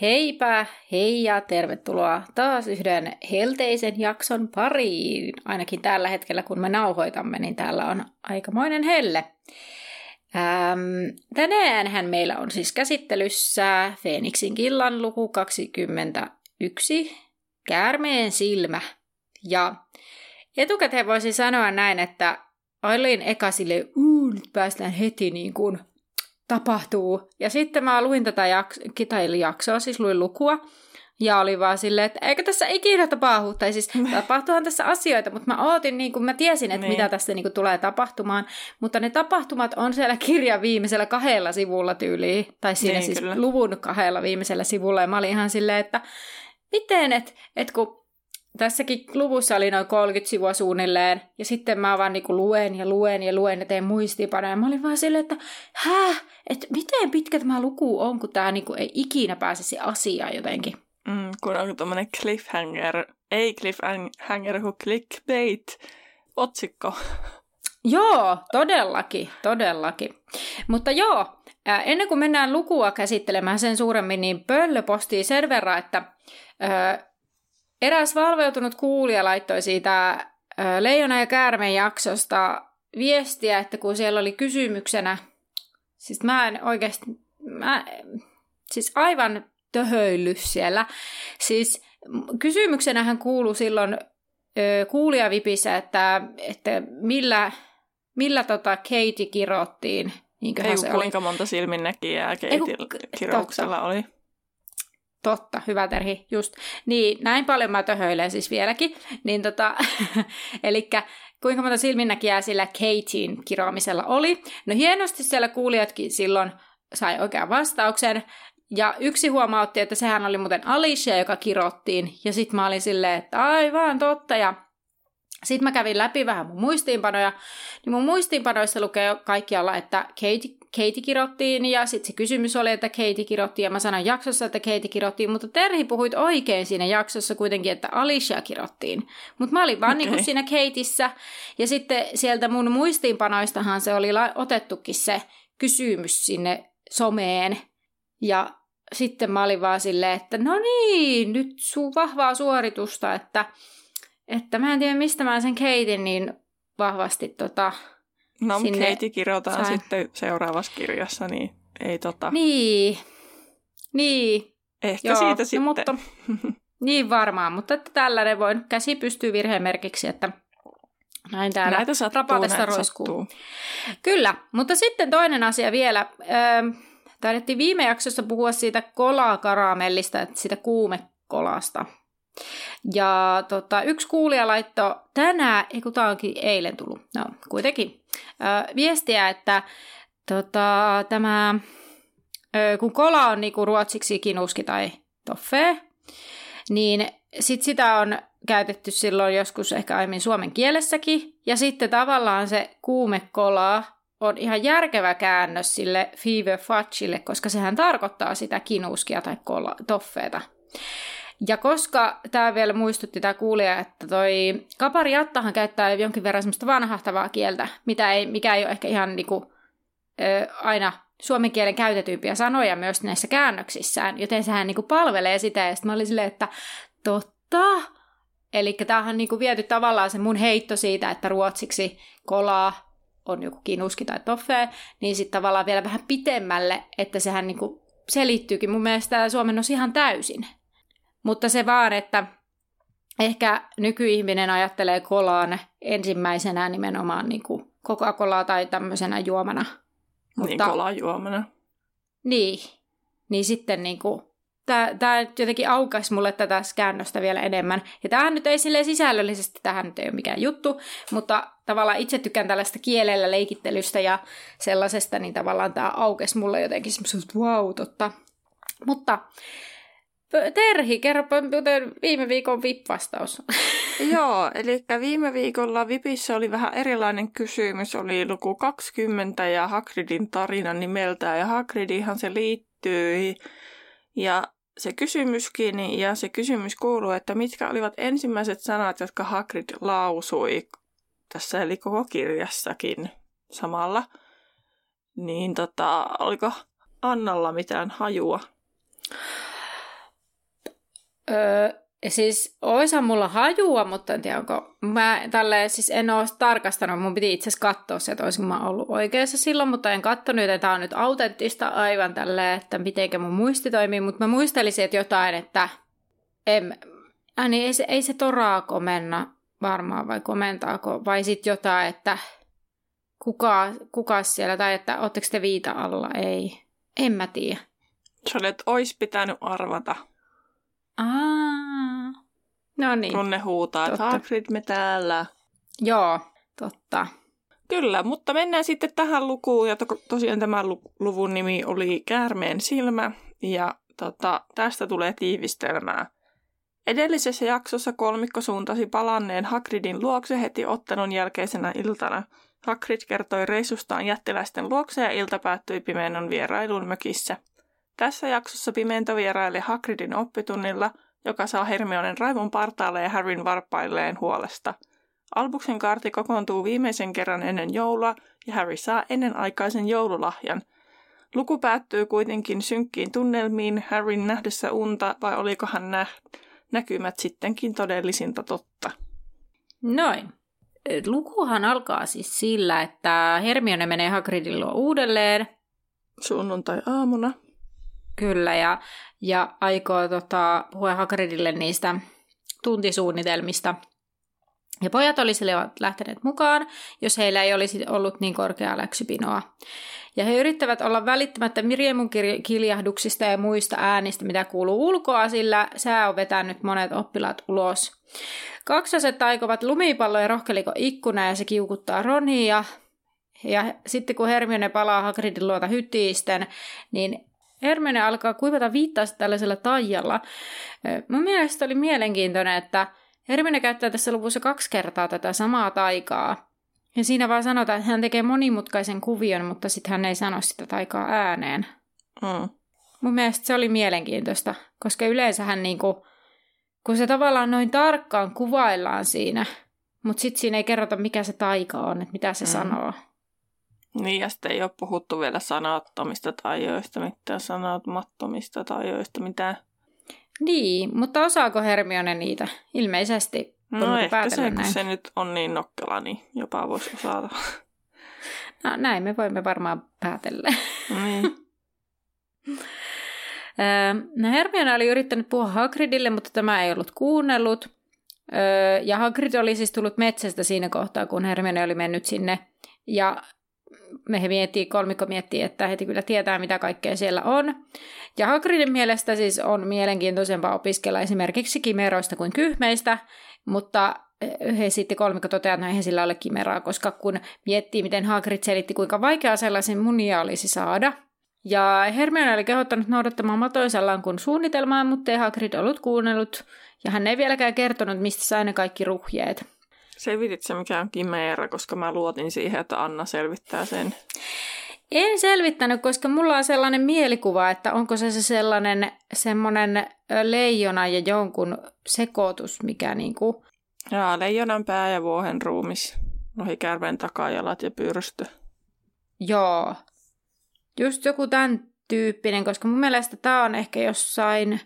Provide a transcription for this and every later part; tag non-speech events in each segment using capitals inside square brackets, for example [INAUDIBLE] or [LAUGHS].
Heipä, hei ja tervetuloa taas yhden helteisen jakson pariin. Ainakin tällä hetkellä, kun me nauhoitamme, niin täällä on aikamoinen helle. Ähm, tänäänhän meillä on siis käsittelyssä Feeniksin killan luku 21, Käärmeen silmä. Ja etukäteen voisin sanoa näin, että olin eka sille, nyt päästään heti niin kuin tapahtuu. Ja sitten mä luin tätä jaks- jaksoa, siis luin lukua, ja oli vaan silleen, että eikö tässä ikinä tapahdu, tai siis [LAUGHS] tapahtuuhan tässä asioita, mutta mä ootin, niin kuin mä tiesin, että niin. mitä tässä niin kuin, tulee tapahtumaan, mutta ne tapahtumat on siellä kirjan viimeisellä kahdella sivulla tyyliin, tai siinä niin, siis kyllä. luvun kahdella viimeisellä sivulla, ja mä olin ihan silleen, että miten, että et kun tässäkin luvussa oli noin 30 sivua suunnilleen, ja sitten mä vaan niinku luen ja luen ja luen ja teen muistiinpanoja. Ja mä olin vaan silleen, että hä, että miten pitkä tämä luku on, kun tämä niinku ei ikinä pääsisi asiaan jotenkin. Mm, kun on tämmöinen cliffhanger, ei cliffhanger, kuin clickbait, otsikko. [LAUGHS] Joo, todellakin, todellakin. Mutta joo, ennen kuin mennään lukua käsittelemään sen suuremmin, niin Pöllö postii sen verran, että Eräs valveutunut kuulija laittoi siitä Leijona ja käärmeen jaksosta viestiä, että kun siellä oli kysymyksenä, siis mä en oikeasti, mä, siis aivan töhöily siellä. Siis kysymyksenähän kuului silloin kuulijavipissä, että, että millä, millä tota Katie kirottiin. Ei, se kuinka oli. monta silminnäkijää Katie kirouksella oli. Totta, hyvä Terhi, just. Niin, näin paljon mä töhöilen siis vieläkin. Niin tota, [LAUGHS] eli kuinka monta silminnäkijää sillä Katein kiroamisella oli. No hienosti siellä kuulijatkin silloin sai oikean vastauksen. Ja yksi huomautti, että sehän oli muuten Alicia, joka kirottiin. Ja sitten mä olin silleen, että aivan totta. Ja sitten mä kävin läpi vähän mun muistiinpanoja, niin mun muistiinpanoissa lukee kaikkialla, että Kate, Katie kirottiin, ja sitten se kysymys oli, että Katie kirottiin, ja mä sanoin jaksossa, että Katie kirottiin, mutta Terhi puhuit oikein siinä jaksossa kuitenkin, että Alicia kirottiin. Mutta mä olin vaan okay. niin siinä Keitissä, ja sitten sieltä mun muistiinpanoistahan se oli otettukin se kysymys sinne someen, ja sitten mä olin vaan silleen, että no niin, nyt sun vahvaa suoritusta, että että mä en tiedä, mistä mä sen Keitin niin vahvasti tota, No, sinne Katie kirjoitetaan sain. sitten seuraavassa kirjassa, niin ei tota... Niin, niin. Ehkä Joo, siitä no, sitten. Mutta, [LAUGHS] niin varmaan, mutta että tällainen voi, käsi pystyy virhemerkiksi, että näin täällä näitä sattuu, näitä roiskuu. Sattuu. Kyllä, mutta sitten toinen asia vielä. Öö, taidettiin viime jaksossa puhua siitä kolakaramellista, että siitä kuumekolasta. Ja tota, yksi kuulija laittoi tänään, ei kun tämä onkin eilen tullut, no kuitenkin, ö, viestiä, että tota, tämä, ö, kun kola on niinku ruotsiksi kinuski tai toffe, niin sit sitä on käytetty silloin joskus ehkä aiemmin suomen kielessäkin. Ja sitten tavallaan se kuumekola on ihan järkevä käännös sille fever fudgeille, koska sehän tarkoittaa sitä kinuskia tai kola, toffeeta. Ja koska tämä vielä muistutti tämä kuulija, että toi Kapari Jattahan käyttää jonkin verran semmoista vanhahtavaa kieltä, mitä ei, mikä ei ole ehkä ihan niinku, ö, aina suomen kielen käytetympiä sanoja myös näissä käännöksissään, joten sehän niinku palvelee sitä, ja sitten mä olin silleen, että totta, Eli tämähän niinku viety tavallaan se mun heitto siitä, että ruotsiksi kolaa on joku kinuski tai toffe, niin sitten tavallaan vielä vähän pitemmälle, että sehän niinku selittyykin mun mielestä suomennos ihan täysin. Mutta se vaan, että ehkä nykyihminen ajattelee kolaan ensimmäisenä nimenomaan niin kuin Coca-Colaa tai tämmöisenä juomana. Niin, Mutta, niin, juomana. Niin, niin sitten niin kuin tämä jotenkin aukaisi mulle tätä käännöstä vielä enemmän. Ja tämähän nyt ei sille sisällöllisesti, tähän nyt ei ole mikään juttu, mutta tavallaan itse tykkään tällaista kielellä leikittelystä ja sellaisesta, niin tavallaan tämä aukesi mulle jotenkin semmoista, wow, totta. Mutta Terhi, kerropa viime viikon VIP-vastaus. [LAUGHS] Joo, eli viime viikolla VIPissä oli vähän erilainen kysymys. Oli luku 20 ja Hagridin tarina nimeltään. Ja Hagridihan se liittyi. Ja se kysymyskin, ja se kysymys kuuluu, että mitkä olivat ensimmäiset sanat, jotka Hagrid lausui tässä, eli koko kirjassakin samalla. Niin tota, oliko Annalla mitään hajua? Öö, siis oisa mulla hajua, mutta en tiedä onko, mä tälle, siis en ole tarkastanut, mun piti itse asiassa katsoa se, että olisinko mä ollut oikeassa silloin, mutta en katsonut, että tämä on nyt autenttista aivan tälle, että miten mun muisti toimii, mutta mä muistelisin, että jotain, että en, äh, niin ei, se, ei se toraa komenna varmaan, vai komentaako, vai sitten jotain, että kuka, kuka siellä, tai että ootteko te viita alla, ei, en mä tiedä. Sä olet, ois pitänyt arvata. Aa, no niin. Kun ne huutaa, että Hagrid me täällä. Joo, totta. Kyllä, mutta mennään sitten tähän lukuun. Ja to- tosiaan tämän luvun nimi oli Käärmeen silmä. Ja tota, tästä tulee tiivistelmää. Edellisessä jaksossa kolmikko suuntasi palanneen Hagridin luokse heti ottelun jälkeisenä iltana. Hagrid kertoi reissustaan jättiläisten luokse ja ilta päättyi Pimenon vierailun mökissä. Tässä jaksossa Pimento vierailee Hagridin oppitunnilla, joka saa Hermionen raivon partaalle ja Harryn varpailleen huolesta. Albuksen kaarti kokoontuu viimeisen kerran ennen joulua ja Harry saa ennenaikaisen joululahjan. Luku päättyy kuitenkin synkkiin tunnelmiin Harryn nähdessä unta vai olikohan nä- näkymät sittenkin todellisinta totta? Noin. Lukuhan alkaa siis sillä, että Hermione menee Hagridin luo uudelleen. Sunnuntai-aamuna. Kyllä, ja, ja aikoo tota, puhua Hagridille niistä tuntisuunnitelmista. Ja pojat olisivat lähteneet mukaan, jos heillä ei olisi ollut niin korkeaa läksypinoa. Ja he yrittävät olla välittämättä Mirjemun kiljahduksista ja muista äänistä, mitä kuuluu ulkoa, sillä sää on vetänyt monet oppilaat ulos. Kaksoset aikovat lumipalloja rohkeliko ikkuna ja se kiukuttaa Ronia. Ja sitten kun Hermione palaa Hagridin luota hyttiisten, niin Hermione alkaa kuivata viittaa tällaisella taijalla. Mun mielestä oli mielenkiintoinen, että Hermione käyttää tässä luvussa kaksi kertaa tätä samaa taikaa. Ja siinä vaan sanotaan, että hän tekee monimutkaisen kuvion, mutta sitten hän ei sano sitä taikaa ääneen. Mm. Mun mielestä se oli mielenkiintoista, koska yleensä hän niinku, kun se tavallaan noin tarkkaan kuvaillaan siinä, mutta sitten siinä ei kerrota, mikä se taika on, että mitä se mm. sanoo. Niin, ja sitten ei ole puhuttu vielä sanattomista tajoista, mitään sanatmattomista tajoista, mitään. Niin, mutta osaako Hermione niitä? Ilmeisesti. No ehkä se, kun näin. se nyt on niin nokkela, niin jopa voisi osata. [LAUGHS] No näin me voimme varmaan päätellä. Niin. [LAUGHS] no Hermione oli yrittänyt puhua Hagridille, mutta tämä ei ollut kuunnellut. Ja Hagrid oli siis tullut metsästä siinä kohtaa, kun Hermione oli mennyt sinne. Ja me miettii, kolmikko miettii, että heti kyllä tietää, mitä kaikkea siellä on. Ja Hagridin mielestä siis on mielenkiintoisempaa opiskella esimerkiksi kimeroista kuin kyhmeistä, mutta eh, he sitten kolmikko toteaa, että no eihän sillä ole kimeraa, koska kun miettii, miten Hagrid selitti, kuinka vaikeaa sellaisen munia olisi saada, ja Hermione oli kehottanut noudattamaan matoisallaan kun suunnitelmaa, mutta ei Hagrid ollut kuunnellut, ja hän ei vieläkään kertonut, mistä sai ne kaikki ruhjeet. Selvitit se mikä on Kimeera, koska mä luotin siihen, että Anna selvittää sen. En selvittänyt, koska mulla on sellainen mielikuva, että onko se, se sellainen semmoinen leijona ja jonkun sekoitus, mikä niinku... Jaa, leijonan pää ja vuohen ruumis, lohikärven takajalat ja pyrstö. Joo. Just joku tämän tyyppinen, koska mun mielestä tämä on ehkä jossain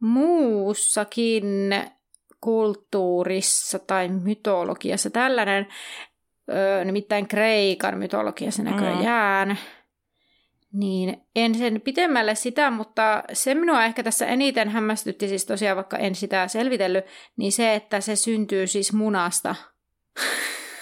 muussakin kulttuurissa tai mytologiassa tällainen, öö, nimittäin Kreikan mytologiassa näköjään. Mm. Niin en sen pitemmälle sitä, mutta se minua ehkä tässä eniten hämmästytti, siis tosiaan vaikka en sitä selvitellyt, niin se, että se syntyy siis munasta.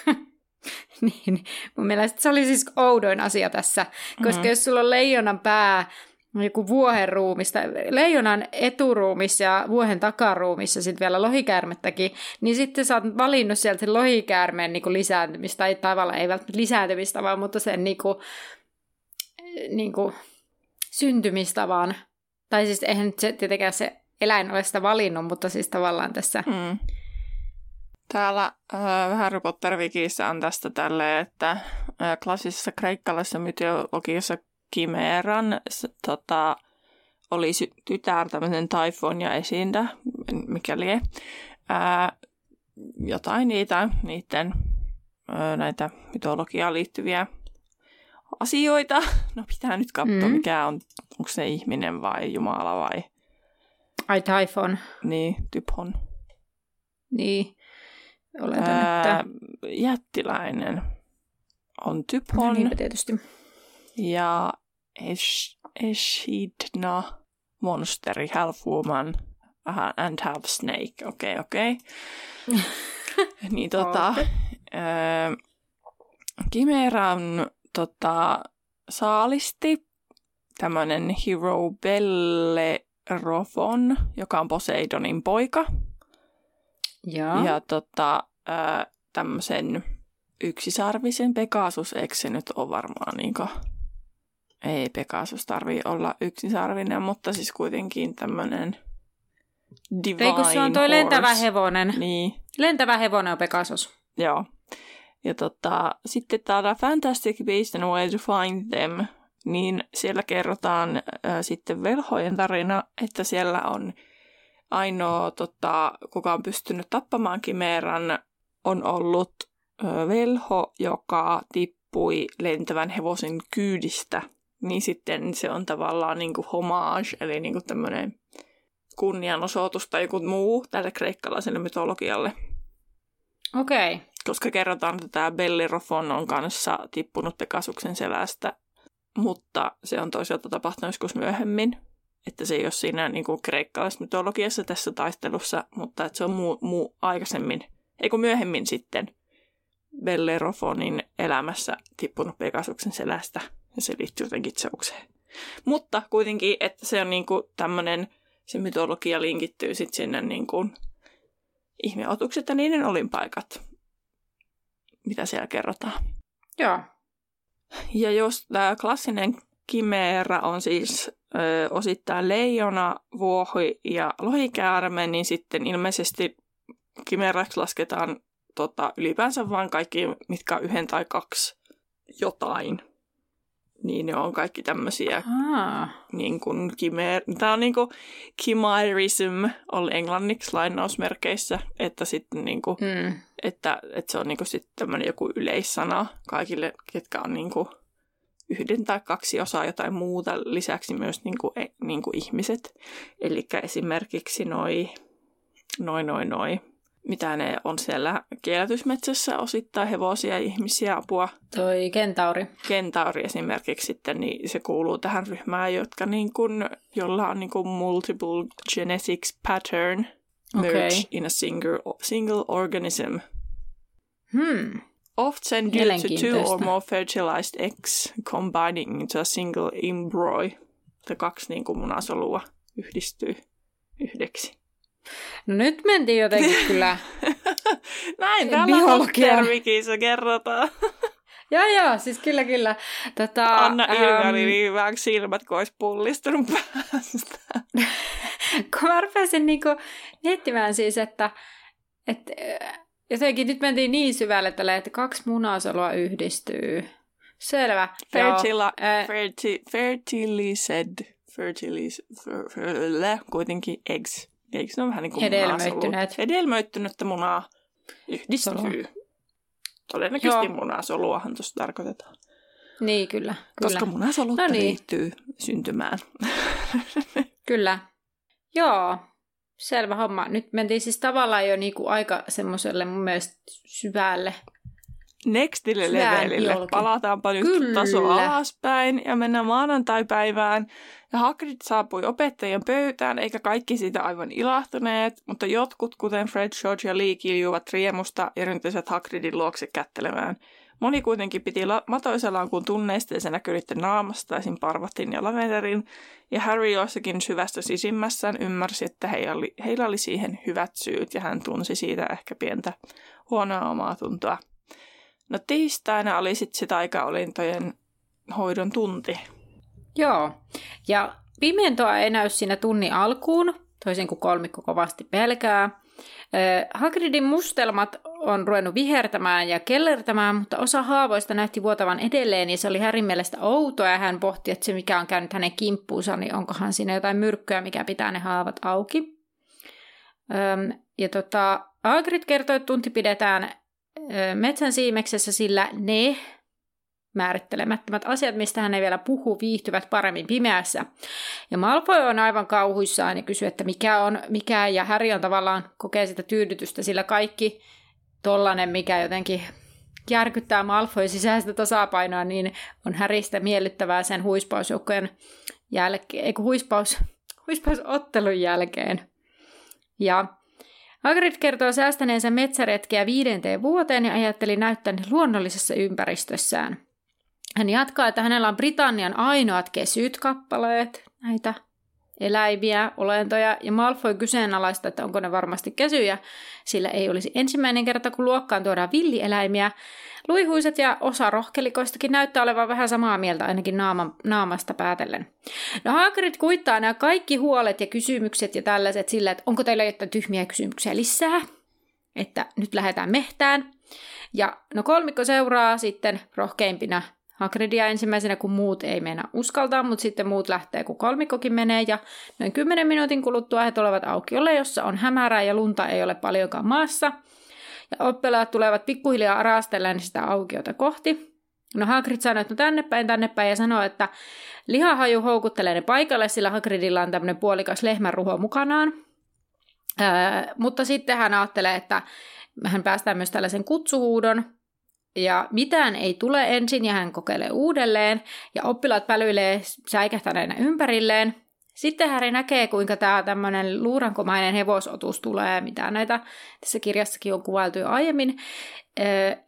[LAUGHS] niin, mun mielestä se oli siis oudoin asia tässä, koska mm-hmm. jos sulla on leijonan pää joku vuohen ruumista, leijonan eturuumis ja vuohen takaruumissa sitten vielä lohikäärmettäkin, niin sitten sä oot valinnut sieltä sen lohikäärmeen niin kuin lisääntymistä, tai tavallaan ei välttämättä lisääntymistä, vaan mutta sen niin kuin, niin kuin syntymistavan. Tai siis eihän nyt se tietenkään se eläin ole sitä valinnut, mutta siis tavallaan tässä... Mm. Täällä äh, Harry Potter Wikissä on tästä tälle, että äh, klassisessa kreikkalaisessa mytologiassa Kimeran tota, oli tytär tämmöinen Typhonia esiintä, mikäli ää, jotain niitä, niiden ää, näitä mytologiaan liittyviä asioita. [LAUGHS] No pitää nyt katsoa, mm. mikä on, onko se ihminen vai Jumala vai... Ai Typhon. Niin, Typhon. Niin, oletan, Ää, että... Jättiläinen on Typhon. No, niinpä tietysti. Ja Esh, Eshidna, monsteri, half woman and half snake. Okei, okay, okei. Okay. [LAUGHS] niin tota, okay. äh, Kimeran tota, saalisti tämmöinen Hero Bellerophon, joka on Poseidonin poika. Ja, ja tota, äh, tämmöisen yksisarvisen Pegasus, eikö se nyt ole varmaan niinku ei Pegasus tarvii olla yksisarvinen, mutta siis kuitenkin tämmöinen divine Ei kun se on toi horse. lentävä hevonen. Niin. Lentävä hevonen on Pegasus. Joo. Ja tota, sitten täällä Fantastic Beasts and Where to Find Them, niin siellä kerrotaan äh, sitten velhojen tarina, että siellä on ainoa, tota, kuka on pystynyt tappamaan Kimeran, on ollut äh, velho, joka tippui lentävän hevosen kyydistä niin sitten se on tavallaan niin kuin homage, eli niin kuin tämmöinen kunnianosoitus tai joku muu tälle kreikkalaiselle mytologialle. Okei. Okay. Koska kerrotaan, että tämä Bellirofon on kanssa tippunut Pegasuksen selästä, mutta se on toisaalta tapahtunut joskus myöhemmin. Että se ei ole siinä niin kuin kreikkalaisessa mytologiassa tässä taistelussa, mutta että se on muu, muu aikaisemmin, eikö myöhemmin sitten Bellerofonin elämässä tippunut Pegasuksen selästä – ja se liittyy jotenkin Zeukseen. Mutta kuitenkin, että se on niinku tämmöinen, se mytologia linkittyy sitten sinne niinku ihmeotukset ja niiden olinpaikat, mitä siellä kerrotaan. Joo. Ja jos tämä klassinen kimeera on siis ö, osittain leijona, vuohi ja lohikäärme, niin sitten ilmeisesti kimeeraksi lasketaan tota, ylipäänsä vain kaikki, mitkä on yhden tai kaksi jotain niin ne on kaikki tämmöisiä niin kuin kimer... Tämä on niin kuin chimerism, oli englanniksi lainausmerkeissä, että sitten niin kuin, mm. että, että se on niin kuin sitten tämmöinen joku yleissana kaikille, ketkä on niin kuin yhden tai kaksi osaa jotain muuta, lisäksi myös niin kuin, e, niin kuin ihmiset. Eli esimerkiksi noi, noi, noi, noi mitä ne on siellä kielletysmetsässä osittain hevosia ihmisiä apua. Toi kentauri. Kentauri esimerkiksi sitten, niin se kuuluu tähän ryhmään, jotka niin kun, jolla on niin kun multiple genetics pattern merge okay. in a single, single organism. Hmm. Often due to two or more fertilized eggs combining into a single embryo. Että kaksi niin kuin munasolua yhdistyy yhdeksi. No nyt mentiin jotenkin [LAUGHS] kyllä Näin täällä Wikissä kerrotaan. [LAUGHS] joo, joo, siis kyllä, kyllä. Tota, Anna ähm, vähän silmät, kun olisi pullistunut päästä. [LAUGHS] kun mä rupesin niinku miettimään siis, että, että jotenkin nyt mentiin niin syvälle tälle, että kaksi munasolua yhdistyy. Selvä. Fertila, ferti, fertilized, fertilis, fer, fer, kuitenkin eggs. Eikö se ole vähän niin kuin Hedelmöittyneet. Hedelmöittynyttä munaa yhdistyy. Todennäköisesti Joo. munasoluahan tuossa tarkoitetaan. Niin, kyllä. kyllä. Koska munasolut no niin. liittyy syntymään. [LAUGHS] kyllä. Joo, selvä homma. Nyt mentiin siis tavallaan jo niinku aika semmoiselle mun mielestä syvälle nextille levelille. Palataanpa nyt Kyllä. taso alaspäin ja mennään maanantai-päivään. Ja Hagrid saapui opettajien pöytään, eikä kaikki siitä aivan ilahtuneet, mutta jotkut, kuten Fred, George ja Lee, kiljuvat riemusta ja ryntäsivät Hagridin luokse kättelemään. Moni kuitenkin piti la- matoisellaan kuin tunneista ja se näkyi niiden naamasta esim. parvatin ja lavenderin, ja Harry jossakin syvästä sisimmässään ymmärsi, että heillä oli, heillä oli siihen hyvät syyt ja hän tunsi siitä ehkä pientä huonoa omaa tuntoa. No tiistaina oli sitten se taikaolintojen hoidon tunti. Joo, ja pimentoa ei näy siinä tunnin alkuun, toisin kuin kolmikko kovasti pelkää. Hagridin mustelmat on ruvennut vihertämään ja kellertämään, mutta osa haavoista näytti vuotavan edelleen, ja se oli Härin mielestä outoa, ja hän pohti, että se mikä on käynyt hänen kimppuunsa, niin onkohan siinä jotain myrkkyä, mikä pitää ne haavat auki. ja tota, Hagrid kertoi, että tunti pidetään metsän siimeksessä, sillä ne määrittelemättömät asiat, mistä hän ei vielä puhu, viihtyvät paremmin pimeässä. Ja Malfoy on aivan kauhuissaan ja kysyy, että mikä on mikä, ja Harry on tavallaan kokee sitä tyydytystä, sillä kaikki tollanen, mikä jotenkin järkyttää Malfoy sisäistä tasapainoa, niin on Häristä miellyttävää sen huispausjoukkojen jälkeen, eikö huispaus, [LAUGHS] huispausottelun jälkeen. Ja Hagrid kertoo säästäneensä metsäretkeä viidenteen vuoteen ja ajatteli näyttää luonnollisessa ympäristössään. Hän jatkaa, että hänellä on Britannian ainoat kesyt kappaleet, näitä eläimiä, olentoja, ja Malfoy kyseenalaista, että onko ne varmasti kesyjä, sillä ei olisi ensimmäinen kerta, kun luokkaan tuodaan villieläimiä. Luihuiset ja osa rohkelikoistakin näyttää olevan vähän samaa mieltä ainakin naama, naamasta päätellen. No Hagrid kuittaa nämä kaikki huolet ja kysymykset ja tällaiset sillä, että onko teillä jotain tyhmiä kysymyksiä lisää, että nyt lähdetään mehtään. Ja no kolmikko seuraa sitten rohkeimpina Hagridia ensimmäisenä, kun muut ei mennä uskaltaa, mutta sitten muut lähtee, kun kolmikkokin menee. Ja noin 10 minuutin kuluttua he tulevat aukiolle, jossa on hämärää ja lunta ei ole paljonkaan maassa. Ja oppilaat tulevat pikkuhiljaa arastellen sitä aukiota kohti. No Hagrid sanoo, että no tänne päin, tänne päin ja sanoo, että lihahaju houkuttelee ne paikalle, sillä Hagridilla on tämmöinen puolikas lehmänruho mukanaan. Öö, mutta sitten hän ajattelee, että hän päästään myös tällaisen kutsuhuudon, ja mitään ei tule ensin ja hän kokeilee uudelleen ja oppilaat pälyilee säikähtäneenä ympärilleen. Sitten Häri näkee, kuinka tämä tämmöinen luurankomainen hevosotus tulee, mitä näitä tässä kirjassakin on kuvailtu jo aiemmin,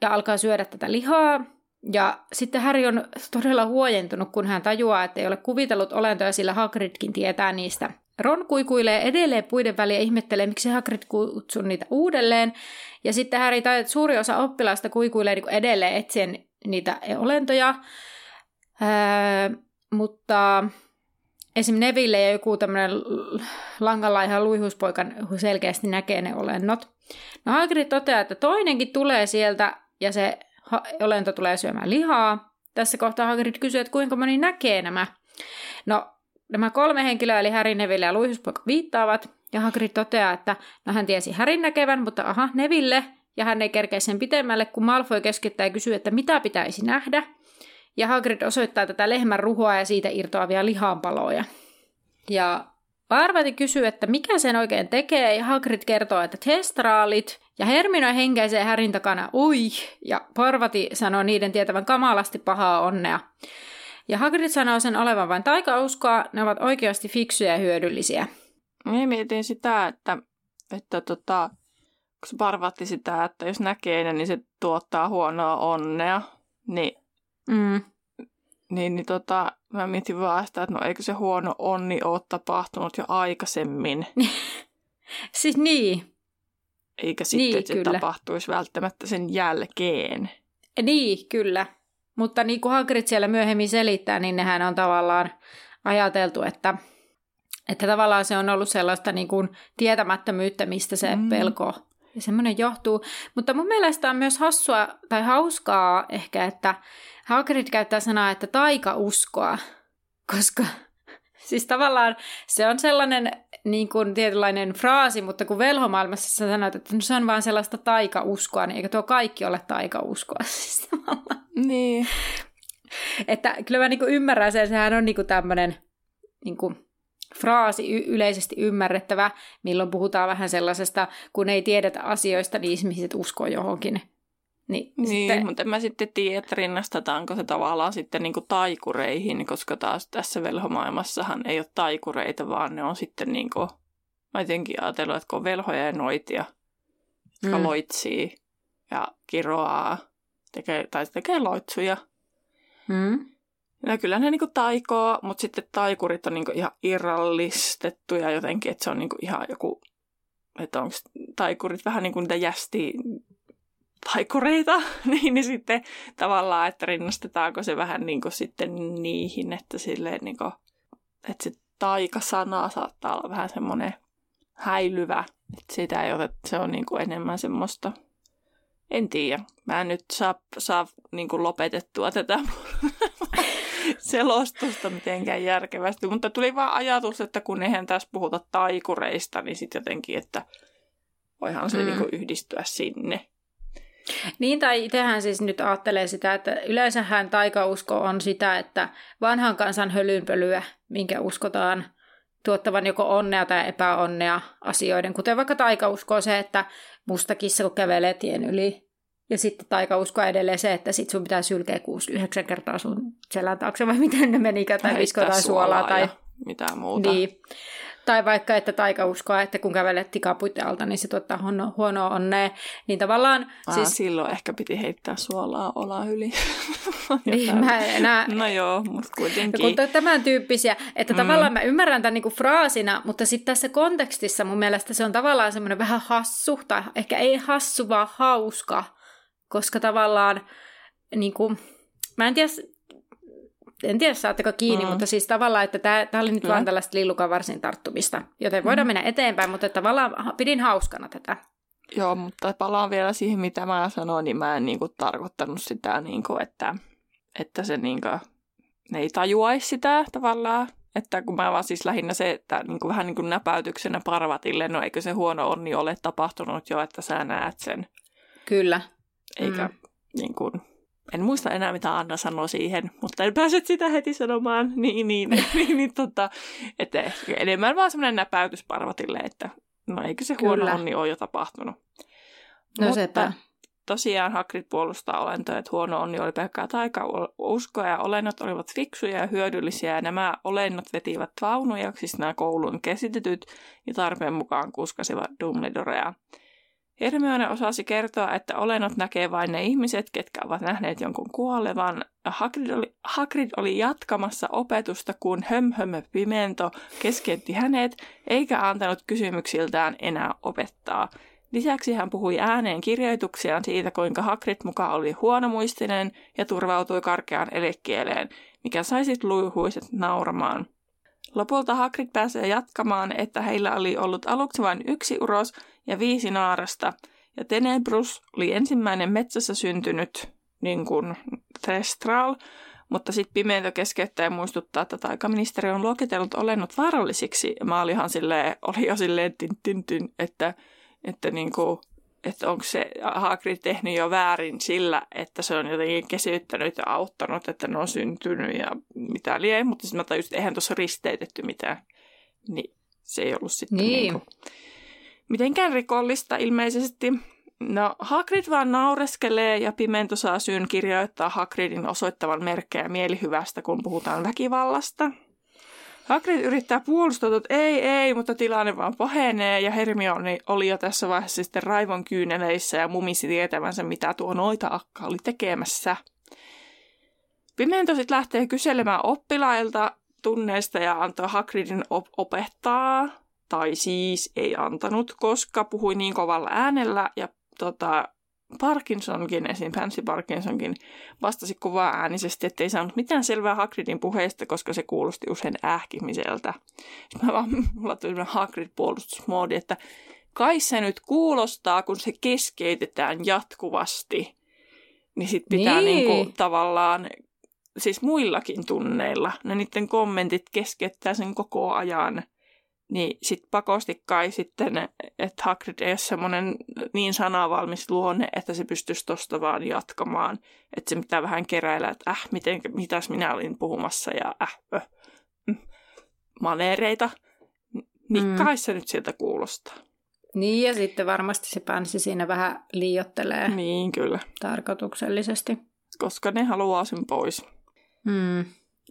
ja alkaa syödä tätä lihaa. Ja sitten Häri on todella huojentunut, kun hän tajuaa, että ei ole kuvitellut olentoja, sillä Hagridkin tietää niistä. Ron kuikuilee edelleen puiden väliä ja ihmettelee, miksi Hagrid kutsuu niitä uudelleen. Ja sitten Harry tai että suuri osa oppilaista kuikuilee niin edelleen etsien niitä olentoja. Öö, mutta esim. Neville ja joku tämmöinen langanlaiha luihuspoikan selkeästi näkee ne olennot. No Hagrid toteaa, että toinenkin tulee sieltä ja se olento tulee syömään lihaa. Tässä kohtaa Hagrid kysyy, että kuinka moni näkee nämä. No Nämä kolme henkilöä, eli Harry, Neville ja Luisuspoika, viittaavat, ja Hagrid toteaa, että no hän tiesi Härin näkevän, mutta aha, Neville, ja hän ei kerkeä sen pitemmälle, kun Malfoy keskittää ja kysyy, että mitä pitäisi nähdä. Ja Hagrid osoittaa tätä lehmän ruhoa ja siitä irtoavia lihanpaloja. Ja Parvati kysyy, että mikä sen oikein tekee, ja Hagrid kertoo, että testraalit, ja Hermione henkäisee Härin takana, ui, ja Parvati sanoo niiden tietävän kamalasti pahaa onnea. Ja Hagrid sanoo sen olevan vain taikauskoa, ne ovat oikeasti fiksuja ja hyödyllisiä. Minä mietin sitä, että, että tota, kun se parvatti sitä, että jos näkee ne, niin se tuottaa huonoa onnea, niin, mm. niin, niin tota, mä mietin vaan sitä, että no eikö se huono onni ole tapahtunut jo aikaisemmin. [LAUGHS] siis niin. Eikä sitten, niin, että se kyllä. tapahtuisi välttämättä sen jälkeen. Niin, kyllä. Mutta niin kuin Hagrid siellä myöhemmin selittää, niin nehän on tavallaan ajateltu, että, että tavallaan se on ollut sellaista niin kuin tietämättömyyttä, mistä se mm. pelko ja semmoinen johtuu. Mutta mun mielestä on myös hassua tai hauskaa ehkä, että Hagrid käyttää sanaa, että taikauskoa, koska Siis tavallaan se on sellainen niin kuin tietynlainen fraasi, mutta kun velhomaailmassa sä sanoit, että se on vaan sellaista taikauskoa, niin eikö tuo kaikki ole taikauskoa? [LAUGHS] Siis Niin. Että kyllä mä niin kuin ymmärrän sen, sehän on niin kuin tämmöinen niin kuin fraasi y- yleisesti ymmärrettävä, milloin puhutaan vähän sellaisesta, kun ei tiedetä asioista, niin ihmiset uskoo johonkin Niin, Niin, sitten, mutta en mä sitten tiedä, että rinnastetaanko se tavallaan sitten niin kuin taikureihin, koska taas tässä velhomaailmassahan ei ole taikureita, vaan ne on sitten niin kuin, mä jotenkin ajatellut, että kun on velhoja ja noitia, jotka Mm. mm. loitsii ja kiroaa, tekee, tai tekee loitsuja. mm, Ja kyllä ne niinku taikoo, mutta sitten taikurit on niinku ihan irrallistettuja jotenkin, että se on niinku ihan joku, että onko taikurit vähän niin kuin niitä jästi taikureita, [LAUGHS] niin, niin sitten tavallaan, että rinnastetaanko se vähän niin kuin sitten niihin, että silleen niin kuin, että se taikasana saattaa olla vähän semmoinen häilyvä, että sitä ei ole, se on niin kuin enemmän semmoista, en tiedä, mä en nyt saa, saa niin kuin lopetettua tätä [LAUGHS] selostusta mitenkään järkevästi, mutta tuli vaan ajatus, että kun eihän tässä puhuta taikureista, niin sitten jotenkin, että voihan se Mm. mm. niin kuin yhdistyä sinne. Niin, tai itsehän siis nyt ajattelee sitä, että yleensähän taikausko on sitä, että vanhan kansan hölynpölyä, minkä uskotaan tuottavan joko onnea tai epäonnea asioiden, kuten vaikka taikausko on se, että musta kissa kun kävelee tien yli, ja sitten taikausko on edelleen se, että sit sun pitää sylkeä kuusi yhdeksän kertaa sun selän taakse, vai miten ne menikään, tai viskotaan suolaa, tai ja mitään muuta. niin. Tai vaikka, että taikauskoa, että kun kävelet tikapuitten alta, niin se tuottaa huono, huonoa onnea. Niin tavallaan, Ah, siis. Silloin ehkä piti heittää suolaa ola yli. [LAUGHS] niin, mä en enää, No joo, mutta Ja kuitenkin. kun t- tämän tyyppisiä, että. Mm. tavallaan mä ymmärrän tämän niinku fraasina, mutta sitten tässä kontekstissa mun mielestä se on tavallaan semmoinen vähän hassu, tai ehkä ei hassu, vaan hauska, koska tavallaan, niinku, mä en tiedä, en tiedä saatteko kiinni, mm. Mm. mutta siis tavallaan, että tämä oli nyt Kyllä. vaan tällaista lillukan varsin tarttumista, joten voidaan Mm. mennä eteenpäin, mutta tavallaan pidin hauskana tätä. Joo, mutta palaan vielä siihen, mitä mä sanoin, niin mä en niinku tarkoittanut sitä, niinku, että, että se niinku, ne ei tajuaisi sitä tavallaan. Että kun mä vaan siis lähinnä se, että niinku, vähän niin kuin näpäytyksenä parvatille, no eikö se huono onni ole tapahtunut jo, että sä näet sen. Kyllä. Eikä Mm. mm. niin kuin, en muista enää, mitä Anna sanoi siihen, mutta en pääse sitä heti sanomaan. [LAUGHS] Niin, niin, niin, niin tota, että ehkä enemmän vaan semmoinen näpäytys parvatille, että no eikö se huono Kyllä. onni ole jo tapahtunut. No mutta sepä. tosiaan Hagrid puolustaa olentoja, että huono onni oli pelkkää taikauskoa ja olennot olivat fiksuja ja hyödyllisiä ja nämä olennot vetivät vaunuja, siis nämä koulun käsitetyt ja tarpeen mukaan kuskasivat Dumbledorea. Hermione osasi kertoa, että olennot näkee vain ne ihmiset, ketkä ovat nähneet jonkun kuolevan. Hagrid oli, Hagrid oli jatkamassa opetusta, kun hömhömö pimento keskeytti hänet, eikä antanut kysymyksiltään enää opettaa. Lisäksi hän puhui ääneen kirjoituksiaan siitä, kuinka Hagrid mukaan oli huonomuistinen ja turvautui karkeaan elekieleen, mikä sai sit luihuiset nauramaan. Lopulta Hagrid pääsee jatkamaan, että heillä oli ollut aluksi vain yksi uros ja viisi naarasta, ja Tenebrus oli ensimmäinen metsässä syntynyt niin kuin Thestral, mutta sitten Pimento keskeyttää ja muistuttaa, että taikaministeri on luokitellut olennot vaarallisiksi. Ja mä olihan silleen, oli jo silleen tin, tin, tin, että, että, niin kuin, että onko se Hagrid tehnyt jo väärin sillä, että se on jotenkin kesyttänyt ja auttanut, että ne on syntynyt ja mitä lie. Mutta sitten mä tajusin, että eihän tuossa risteytetty mitään. Niin se ei ollut sitten niin. Niin kuin, mitenkään rikollista ilmeisesti. No, Hagrid vaan naureskelee ja Pimento saa syyn kirjoittaa Hagridin osoittavan merkkejä mielihyvästä, kun puhutaan väkivallasta. Hagrid yrittää puolustautua, että ei, ei, mutta tilanne vaan pahenee ja Hermione oli jo tässä vaiheessa sitten raivon kyyneleissä ja mumisi tietävänsä, mitä tuo noita akka oli tekemässä. Pimento sitten lähtee kyselemään oppilailta tunneista ja antoi Hagridin op- opettaa, tai siis ei antanut, koska puhui niin kovalla äänellä ja tota, Parkinsonkin, esim. Pansy Parkinsonkin, vastasi kuvaa äänisesti, ettei saanut mitään selvää Hagridin puheesta, koska se kuulosti usein ähkimiseltä. Sitten mä vaan, [LAUGHS] mulla tuli Hagrid-puolustusmoodi, että kai se nyt kuulostaa, kun se keskeytetään jatkuvasti. Niin sit pitää Niin. niin. niinku, tavallaan, siis muillakin tunneilla, ne niiden kommentit keskeyttää sen koko ajan. Niin sit pakosti kai sitten, että Hagrid ei ole semmoinen niin sanavalmis luonne, että se pystyisi tosta vaan jatkamaan. Että se pitää vähän keräillä, että äh, miten, mitäs minä olin puhumassa ja äh, äh maneereita. Niin Mm. kai se nyt sieltä kuulostaa. Niin, ja sitten varmasti se päänsä siinä vähän liiottelee Niin, kyllä. tarkoituksellisesti. Koska ne haluaa sen pois. Mm.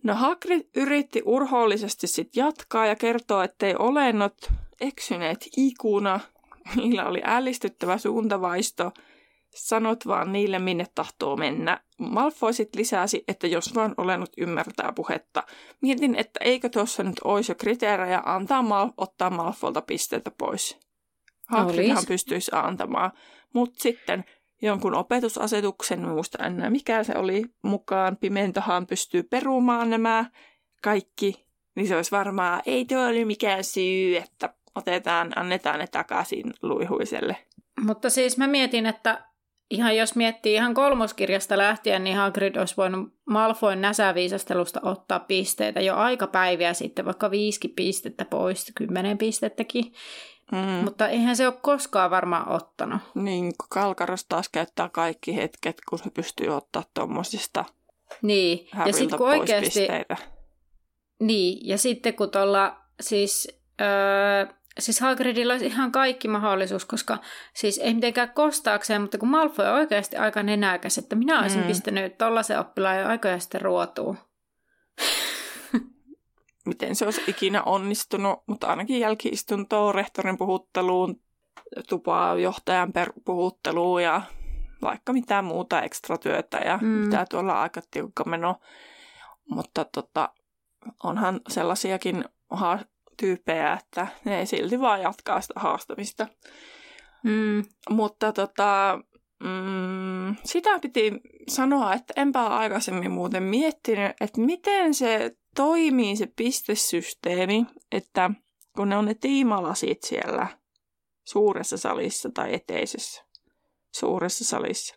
No Hagrid yritti urhoollisesti sitten jatkaa ja kertoa, ettei olennot eksyneet ikuna. Niillä oli ällistyttävä suuntavaisto. Sanot vaan niille, minne tahtoo mennä. Malfoy sit lisäsi, että jos vaan olennot ymmärtää puhetta. Mietin, että eikö tuossa nyt olisi jo kriteerejä antaa Mal- ottaa Malfolta pisteitä pois. Hagridhan Olis. pystyisi antamaan. Mutta sitten jonkun opetusasetuksen, muista enää mikä se oli, mukaan pimentohan pystyy perumaan nämä kaikki, niin se olisi varmaan, ei tuo ole mikään syy, että otetaan, annetaan ne takaisin luihuiselle. Mutta siis mä mietin, että ihan jos miettii ihan kolmoskirjasta lähtien, niin Hagrid olisi voinut Malfoyn näsäviisastelusta ottaa pisteitä jo aikapäiviä sitten, vaikka viisi pistettä pois, kymmenen pistettäkin. Mm. Mutta eihän se ole koskaan varmaan ottanut. Niin, Kalkaros taas käyttää kaikki hetket, kun se pystyy ottaa tuommoisista Niin, ja sitten kun oikeasti... pisteitä. Niin, ja sitten kun tuolla siis... Öö, siis Hagridilla olisi ihan kaikki mahdollisuus, koska siis ei mitenkään kostaakseen, mutta kun Malfoy on oikeasti aika nenäkäs, että minä olisin Mm. pistänyt tollaisen oppilaan jo aikoja sitten ruotuun. Miten se olisi ikinä onnistunut, mutta ainakin jälkiistuntoon, rehtorin puhutteluun, tupaa johtajan per- puhutteluun ja vaikka mitään muuta ekstratyötä ja mm. Mitä tuolla aika tiukka meno. Mutta tota, onhan sellaisiakin ha- tyyppejä, että ne ei silti vaan jatkaa sitä haastamista. Mm. Mutta tota, mm, sitä piti sanoa, että enpä aikaisemmin muuten miettinyt, että miten se toimii se pistesysteemi, että kun ne on ne tiimalasit siellä suuressa salissa tai eteisessä suuressa salissa.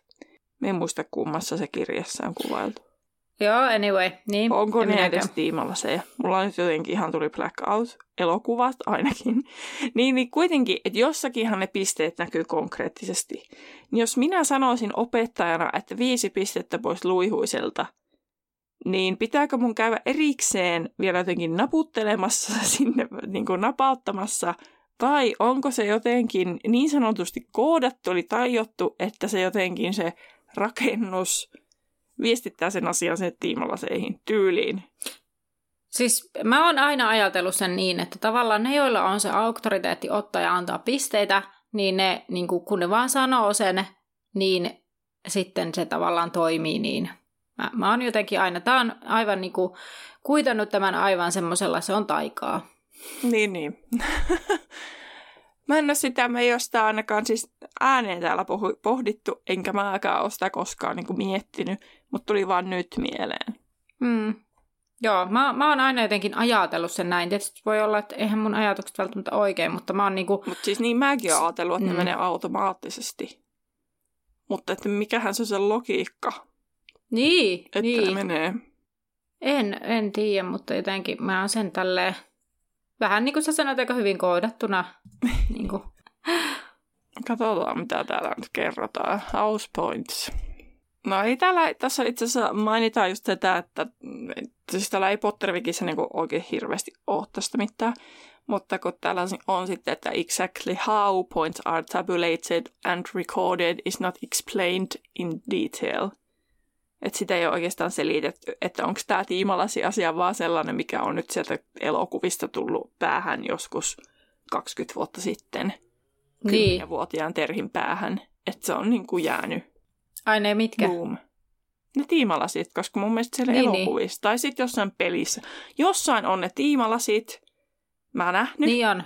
Me en muista kummassa se kirjassa on kuvailtu. Joo, anyway. Niin, Onko ne edes tiimalaseja? Mulla nyt jotenkin ihan tuli blackout, elokuvat ainakin. [LAUGHS] niin, niin kuitenkin, että jossakinhan ne pisteet näkyy konkreettisesti. Niin jos minä sanoisin opettajana, että viisi pistettä pois luihuiselta, niin pitääkö mun käydä erikseen vielä jotenkin naputtelemassa [LAUGHS] sinne, niin kuin napauttamassa, vai onko se jotenkin niin sanotusti koodattu, eli tajottu, että se jotenkin se rakennus viestittää sen asian sen tiimalaseihin tyyliin. Siis mä oon aina ajatellut sen niin, että tavallaan ne, joilla on se auktoriteetti ottaa ja antaa pisteitä, niin ne, niin kun ne vaan sanoo sen, niin sitten se tavallaan toimii niin. Mä, mä oon jotenkin aina, tää on aivan niin kuin, kuitannut tämän aivan semmoisella, se on taikaa. Niin, niin. [LAUGHS] mä en ole sitä, me ei ole sitä ainakaan siis ääneen täällä pohdittu, enkä mäkään ole sitä koskaan niin kuin miettinyt, mutta tuli vaan nyt mieleen. Mm. Joo, mä, mä oon aina jotenkin ajatellut sen näin. Tietysti voi olla, että eihän mun ajatukset välttämättä oikein, mutta mä oon niinku, Mutta siis niin mäkin olen ajatellut, että mm. ne menee automaattisesti. Mutta että mikähän se on se logiikka, niin, että niin. ne menee. En, en tiedä, mutta jotenkin mä oon sen tälleen, vähän niin kuin sä sanoit, aika hyvin koodattuna. [LAUGHS] niin kuin. Katsotaan, mitä täällä nyt kerrotaan. House points. No ei täällä, tässä itse asiassa mainitaan just tätä, että siis täällä ei Pottervikissä niin oikein hirveästi ole tästä mitään. Mutta kun täällä on sitten, että exactly how points are tabulated and recorded is not explained in detail. Että sitä ei ole oikeastaan selitetty, että onko tämä tiimalasi asia vaan sellainen, mikä on nyt sieltä elokuvista tullut päähän joskus 20 vuotta sitten Niin, 10-vuotiaan Terhin päähän, että se on niin kuin jäänyt ai ne mitkä? boom. Ne tiimalasit, koska mun mielestä siellä Niin, elokuvissa, tai sitten jossain pelissä, jossain on ne tiimalasit, mä nähnyt, niin, Niin on.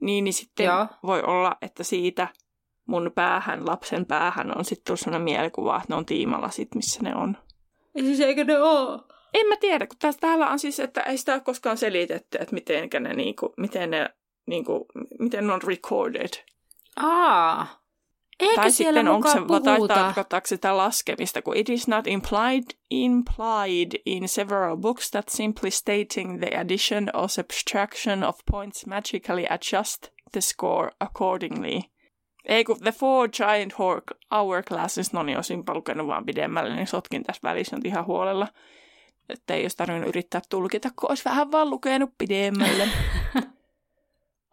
niin, niin sitten Joo. voi olla, että siitä mun päähän, lapsen päähän on sitten tullut sellainen mielikuva, että ne on tiimalasit, missä ne on. Siis eikö ne oo? En mä tiedä, kun tässä, täällä on siis, että ei sitä ole koskaan selitetty, että miten ne, niinku, miten ne, niinku, miten ne on recorded. Aa. Eikö tai sitten onko se, tai tarkoittaako sitä laskemista, kun it is not implied, implied in several books that simply stating the addition or subtraction of points magically adjust the score accordingly. Ei kun The Four Giant Hourglasses, no niin, olisinpa lukenut vaan pidemmälle, niin sotkin tässä välissä nyt ihan huolella. Että ei olisi tarvinnut yrittää tulkita, kun olisi vähän vaan lukenut pidemmälle. [LAUGHS]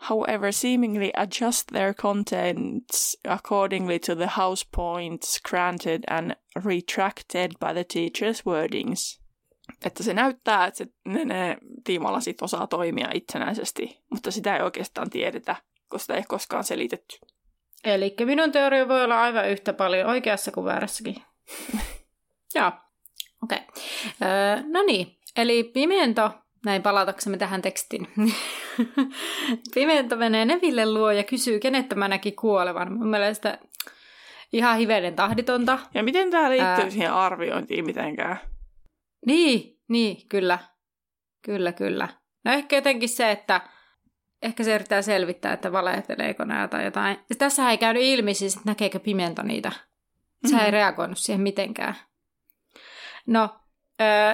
however seemingly adjust their contents accordingly to the house points granted and retracted by the teacher's wordings. Että se näyttää, että se, ne, ne tiimalasit osaa toimia itsenäisesti, mutta sitä ei oikeastaan tiedetä, koska sitä ei koskaan selitetty. Eli minun teoria voi olla aivan yhtä paljon oikeassa kuin väärässäkin. [LAUGHS] Joo, okei. Okay. Öö, no niin, eli pimento, näin palataksemme tähän tekstiin. [LAUGHS] pimento menee Neville luo ja kysyy, kenet tämä näki kuolevan. Mun mielestä ihan hivenen tahditonta. Ja miten tämä liittyy Ää... siihen arviointiin mitenkään? Niin, niin, kyllä. Kyllä, kyllä. No ehkä jotenkin se, että ehkä se yrittää selvittää, että valehteleeko nämä tai jotain. Ja tässä ei käynyt ilmi siis, että näkeekö pimento niitä. Se mm-hmm. ei reagoinut siihen mitenkään. No,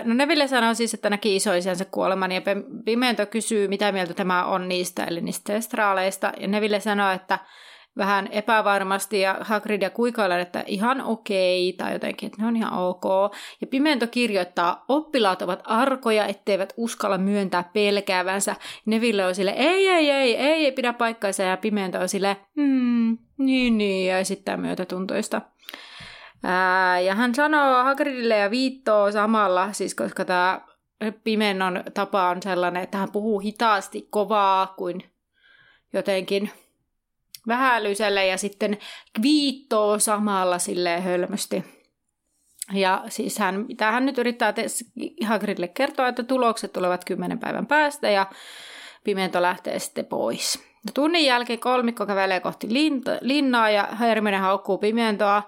no Neville sanoo siis, että näki isoisiansa kuoleman ja Pimento kysyy, mitä mieltä tämä on niistä, eli niistä testraaleista. Ja Neville sanoo, että vähän epävarmasti ja Hagridia kuikailee, että ihan okei tai jotenkin, että ne on ihan ok. Ja Pimento kirjoittaa, oppilaat ovat arkoja, etteivät uskalla myöntää pelkäävänsä. Neville on sille, ei, ei, ei, ei, ei pidä paikkaansa ja Pimento on sille, hmm, niin, niin, ja esittää myötätuntoista. Ää, ja hän sanoo Hagridille ja viittoo samalla, siis koska tämä Pimennon tapa on sellainen, että hän puhuu hitaasti, kovaa kuin jotenkin vähälyselle ja sitten viittoo samalla sille hölmösti. Ja siis hän, mitä hän nyt yrittää Hagridille kertoa, että tulokset tulevat kymmenen päivän päästä ja Pimento lähtee sitten pois. Ja tunnin jälkeen kolmikko kävelee kohti linnaa ja Hermione haukkuu Pimentoa.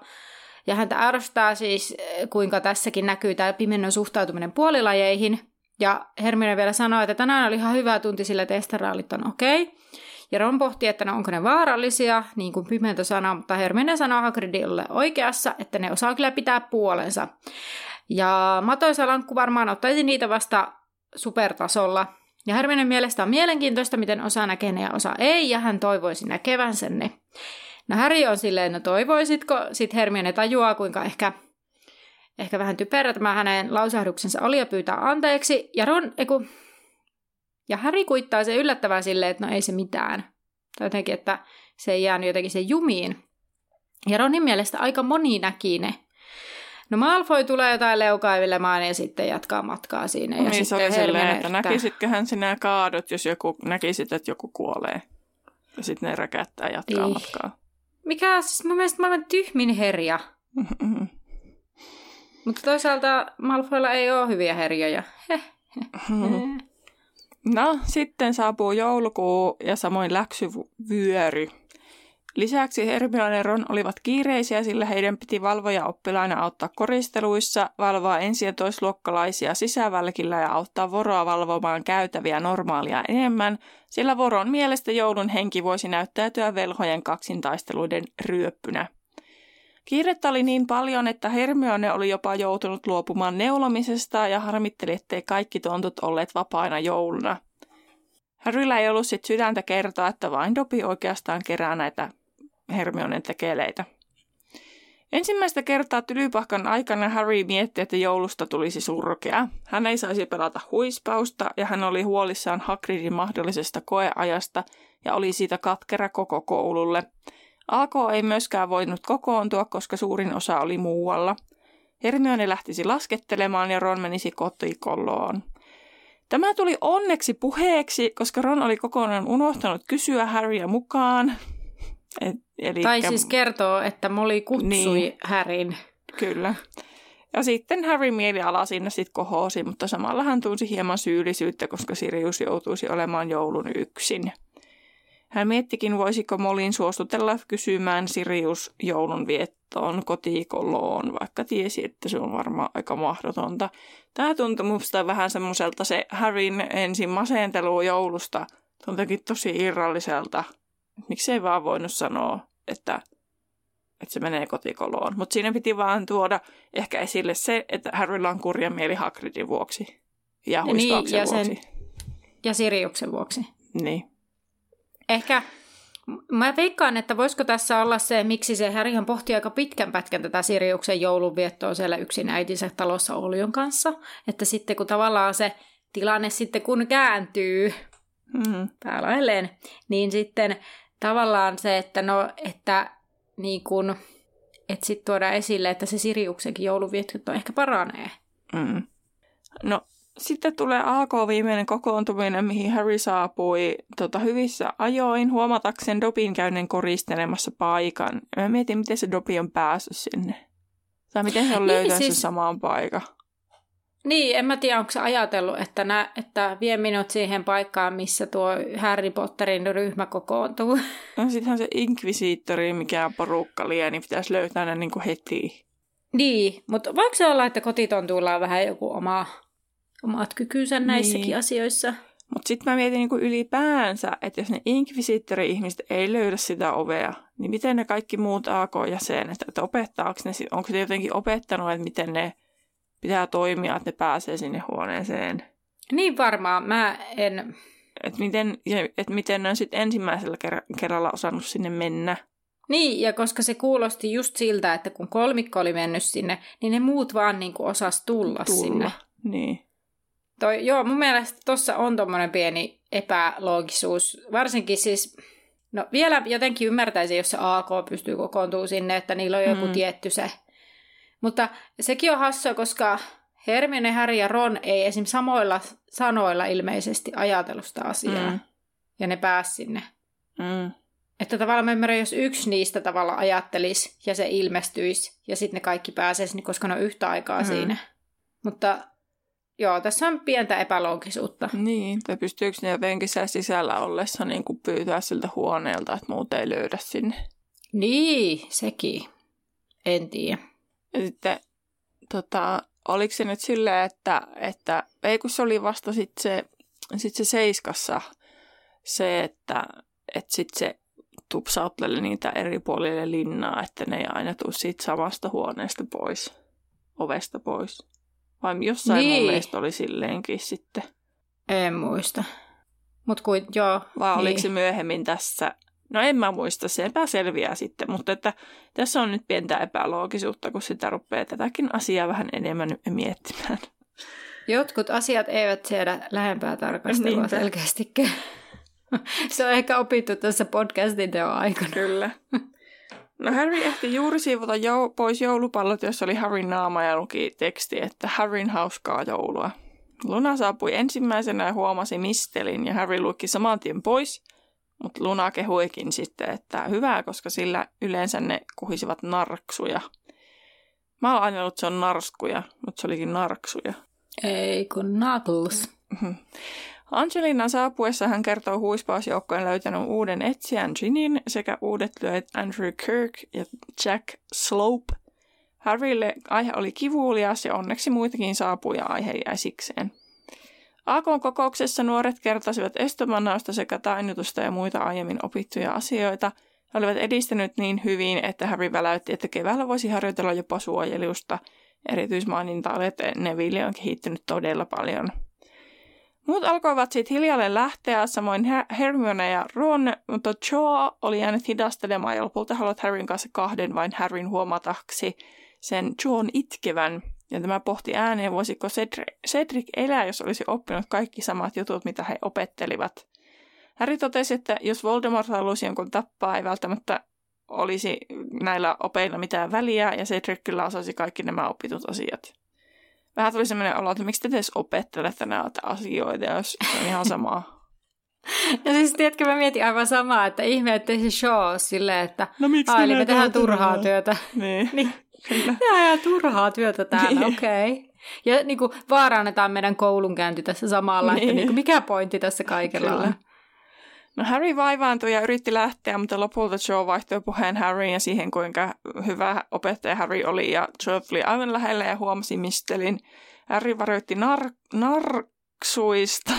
Ja häntä ärsyttää siis, kuinka tässäkin näkyy tämä pimennon suhtautuminen puolilajeihin. Ja Hermione vielä sanoo, että tänään oli ihan hyvä tunti, sillä testeraalit on okei. Okay. Ja Ron pohti, että no onko ne vaarallisia, niin kuin Pimento sanoo, mutta Hermione sanoo Hagridille oikeassa, että ne osaa kyllä pitää puolensa. Ja Matoisa Lankku varmaan ottaisi niitä vasta supertasolla. Ja Hermione mielestä on mielenkiintoista, miten osa näkee ne ja osa ei, ja hän toivoisi näkevänsä ne. No Harry on silleen, no toivoisitko? Sitten Hermione tajuaa, kuinka ehkä, ehkä vähän typerä tämä hänen lausahduksensa oli ja pyytää anteeksi. Ja Ron, eiku, ja Harry kuittaa se yllättävän silleen, että no ei se mitään. Tai jotenkin, että se ei jäänyt jotenkin se jumiin. Ja Ronin mielestä aika moni näki ne. No Malfoy tulee jotain leukailemaan ja sitten jatkaa matkaa siinä. Ja niin se oli silleen, että näkisitköhän sinä kaadot, jos joku näkisit, että joku kuolee. Ja sitten ne räkättää ja jatkaa niin. matkaa. Mikä siis mun mielestä maailman tyhmin herja. Mm-hmm. [LAUGHS] Mutta toisaalta Malfoilla ei ole hyviä herjoja. Mm-hmm. [LAUGHS] No, sitten saapuu joulukuu ja samoin läksyvyöry. Lisäksi Hermione ja Ron olivat kiireisiä, sillä heidän piti valvoja oppilaina auttaa koristeluissa, valvoa ensi- ja toisluokkalaisia sisävälkillä ja auttaa Voroa valvomaan käytäviä normaalia enemmän, sillä Voron mielestä joulun henki voisi näyttäytyä velhojen kaksintaisteluiden ryöppynä. Kiirettä oli niin paljon, että Hermione oli jopa joutunut luopumaan neulomisesta ja harmitteli, ettei kaikki tontut olleet vapaina jouluna. Harryllä ei ollut sit sydäntä kertoa, että vain Dopi oikeastaan kerää näitä Hermionen tekeleitä. Ensimmäistä kertaa tylypahkan aikana Harry mietti, että joulusta tulisi surkea. Hän ei saisi pelata huispausta ja hän oli huolissaan Hagridin mahdollisesta koeajasta ja oli siitä katkera koko koululle. AK ei myöskään voinut kokoontua, koska suurin osa oli muualla. Hermione lähtisi laskettelemaan ja Ron menisi kotikolloon. Tämä tuli onneksi puheeksi, koska Ron oli kokonaan unohtanut kysyä Harrya mukaan. Et, eli, tai siis kertoo, että Molly kutsui niin, Harryn. Kyllä. Ja sitten Harry mieliala sinne sitten kohosi, mutta samalla hän tunsi hieman syyllisyyttä, koska Sirius joutuisi olemaan joulun yksin. Hän miettikin, voisiko Molin suostutella kysymään Sirius joulun viettoon kotikoloon, vaikka tiesi, että se on varmaan aika mahdotonta. Tämä tuntui minusta vähän semmoiselta se Harryn ensin masentelu joulusta. Tuntuikin tosi irralliselta. Miksei vaan voinut sanoa, että, että se menee kotikoloon. Mutta siinä piti vaan tuoda ehkä esille se, että Harrylla on kurja mieli Hagridin vuoksi. Ja niin, ja, sen, vuoksi. ja Siriuksen vuoksi. Niin. Ehkä Mä veikkaan, että voisiko tässä olla se, miksi se Härihän pohti aika pitkän pätkän tätä Siriuksen joulunviettoa siellä yksin äitinsä talossa Olion kanssa. Että sitten kun tavallaan se tilanne sitten kun kääntyy, Mm. päälailleen, niin sitten tavallaan se, että no, että niin kun, että sitten tuodaan esille, että se Siriuksenkin jouluvietkot ehkä paranee. Mm. No, sitten tulee AK viimeinen kokoontuminen, mihin Harry saapui tota, hyvissä ajoin huomatakseen Dobin käynnin koristelemassa paikan. Mä mietin, miten se Dobi on päässyt sinne. Tai miten he on Niin, löytänyt siis- sen samaan paikan. Niin, en mä tiedä, onko se ajatellut, että, nä, että vie minut siihen paikkaan, missä tuo Harry Potterin ryhmä kokoontuu. [LAUGHS] No sittenhän se Inquisitori, mikä porukka lie, niin pitäisi löytää ne niin kuin heti. niin, mutta voiko se olla, että kotitontuilla on vähän joku oma, omat kykynsä näissäkin Niin. asioissa? Mutta sitten mä mietin niin kuin ylipäänsä, että jos ne Inquisitori-ihmiset ei löydä sitä ovea, niin miten ne kaikki muut AK-jäsenet, että opettaako ne, onko ne jotenkin opettanut, että miten ne pitää toimia, että ne pääsee sinne huoneeseen. Niin varmaan, mä en... Että miten, et miten ne on sitten ensimmäisellä ker- kerralla osannut sinne mennä. Niin, ja koska se kuulosti just siltä, että kun kolmikko oli mennyt sinne, niin ne muut vaan niin kuin osas tulla, tulla. sinne. Niin. Toi, joo, mun mielestä tuossa on tommonen pieni epäloogisuus. Varsinkin siis, no vielä jotenkin ymmärtäisin, jos se AK pystyy kokoontumaan sinne, että niillä on joku Mm. tietty se. Mutta sekin on hassua, koska Hermione, Harry ja Ron ei esim. samoilla sanoilla ilmeisesti ajatellut sitä asiaa. Mm. Ja ne pääsi sinne. Mm. Että tavallaan mä ymmärrän, jos yksi niistä tavalla ajattelisi ja se ilmestyisi ja sitten ne kaikki pääsisi, koska ne on yhtä aikaa Mm. siinä. Mutta joo, tässä on pientä epäloogisuutta. Niin, tai pystyykö ne siellä sisällä ollessa niin kuin pyytää siltä huoneelta, että muut ei löydä sinne. Niin, sekin. En tiedä. Ja sitten, tota, oliko se nyt silleen, että, että ei kun se oli vasta sitten se, sit se seiskassa se, että, että sitten se tupsautteli niitä eri puolille linnaa, että ne ei aina tule siitä samasta huoneesta pois, ovesta pois. Vai jossain niin. mun mielestä oli silleenkin sitten. En muista. Mut kuin, joo. Vai niin. oliko se myöhemmin tässä? No en mä muista, se epäselviää sitten, mutta että tässä on nyt pientä epäloogisuutta, kun sitä rupeaa tätäkin asiaa vähän enemmän miettimään. Jotkut asiat eivät siedä lähempää tarkastelua Niinpä. selkeästikään. [LAUGHS] se on ehkä opittu tässä podcastin teon aikana. Kyllä. No Harry ehti juuri siivota jou- pois joulupallot, jossa oli Harryn naama ja luki teksti, että Harryn hauskaa joulua. Luna saapui ensimmäisenä ja huomasi mistelin ja Harry luki saman tien pois, mutta Luna kehuikin sitten, että hyvää, koska sillä yleensä ne kuhisivat narksuja. Mä oon aina ollut, että se on narskuja, mutta se olikin narksuja. Ei kun Knuckles. Angelina saapuessa hän kertoo huispausjoukkojen löytänyt uuden etsijän Ginin sekä uudet lyöjät Andrew Kirk ja Jack Slope. Harrylle aihe oli kivulias ja onneksi muitakin saapui ja aihe jäi sikseen. AKn kokouksessa nuoret kertasivat estomannausta sekä tainnutusta ja muita aiemmin opittuja asioita. He olivat edistänyt niin hyvin, että Harry väläytti, että keväällä voisi harjoitella jopa suojelusta. Erityismaininta oli, että Neville on kehittynyt todella paljon. Muut alkoivat sitten hiljalleen lähteä, samoin Her- Hermione ja Ron, mutta Cho oli jäänyt hidastelemaan ja lopulta haluat Harryn kanssa kahden vain Harryn huomataksi sen John itkevän. Ja tämä pohti ääneen, voisiko Cedric, Cedric elää, jos olisi oppinut kaikki samat jutut, mitä he opettelivat. Harry totesi, että jos Voldemort halusi jonkun tappaa, ei välttämättä olisi näillä opeilla mitään väliä, ja Cedric kyllä osasi kaikki nämä opitut asiat. Vähän tuli sellainen olo, että miksi te edes opettelette näitä asioita, jos se on ihan sama. Ja [LAUGHS] siis tiedätkö, mä mietin aivan samaa, että ihme, ettei se show silleen, että No miksi Ai, eli me tehdään turhaa työtä. [LAUGHS] Niin. [LAUGHS] Niin. Tehdään turhaa työtä täällä, Niin. okei. Okay. Ja niin kuin, vaarannetaan meidän koulunkäynti tässä samalla, niin. että Niin. niin kuin, mikä pointti tässä kaikella Kyllä. on. No Harry vaivaantui ja yritti lähteä, mutta lopulta Joe vaihtoi puheen Harryn ja siihen, kuinka hyvä opettaja Harry oli. Ja Joe tuli aivan lähelle ja huomasi mistelin. Harry varoitti nar- narksuista.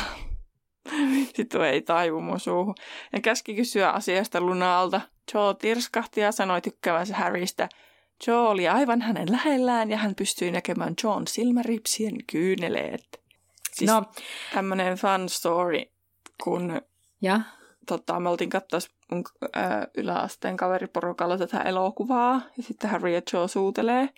[LAUGHS] Sitten ei taivumu suuhun. Ja käski kysyä asiasta Lunalta. Joe tirskahti ja sanoi tykkäävänsä Harrystä. Joe oli aivan hänen lähellään ja hän pystyi näkemään John silmäripsien kyyneleet. Siis No, tämmöinen fun story, kun ja? Tota, me oltiin katsoa mun ää, yläasteen kaveriporukalla tätä elokuvaa, ja sitten Harry ja Joe suutelee.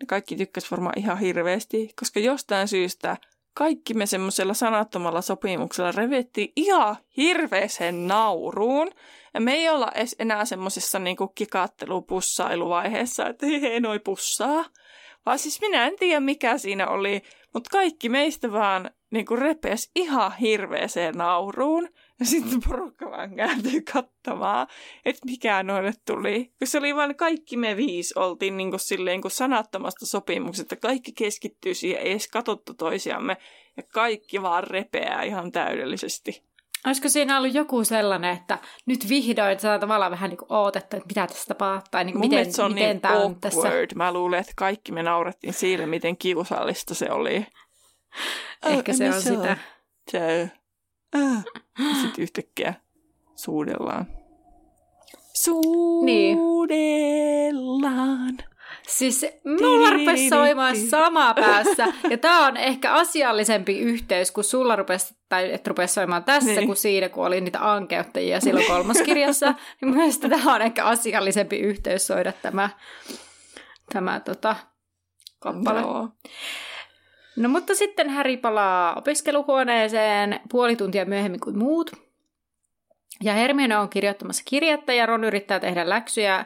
Ne kaikki tykkäs varmaan ihan hirveästi, koska jostain syystä kaikki me semmoisella sanattomalla sopimuksella revettiin ihan hirveeseen nauruun. Ja me ei olla edes enää semmoisessa niinku kikattelupussailu-vaiheessa, että hei, [LAUGHS] hei noi pussaa. Vaan siis minä en tiedä mikä siinä oli, mutta kaikki meistä vaan niinku repes ihan hirveeseen nauruun. Ja sitten porukka vaan kääntyi katsomaan, että mikä noille tuli. Kun se oli vain kaikki me viisi oltiin niin kuin silleen kuin sanattomasta sopimuksesta. Kaikki keskittyy siihen, ei edes katsottu toisiamme. Ja kaikki vaan repeää ihan täydellisesti. Olisiko siinä ollut joku sellainen, että nyt vihdoin saa tavallaan vähän niin ootetta, että mitä tässä tapahtuu, tai niin Mun miten, se on miten niin tämä on tässä. Mä luulen, että kaikki me naurettiin sille, miten kiusallista se oli. Ehkä se on sitä. Ah. Sitten yhtäkkiä suudellaan. Niin. Suudellaan. Siis mulla rupesi soimaan sama päässä, ja tämä on ehkä asiallisempi yhteys, kun sulla rupesi, tai et rupesi soimaan tässä, Niin. kuin siinä, kun oli niitä ankeuttajia silloin kolmoskirjassa, [LAUGHS] niin mielestä tämä on ehkä asiallisempi yhteys soida tämä, tämä tota, kappale. Joo. No mutta sitten Häri palaa opiskeluhuoneeseen puoli tuntia myöhemmin kuin muut. Ja Hermione on kirjoittamassa kirjettä ja Ron yrittää tehdä läksyjä.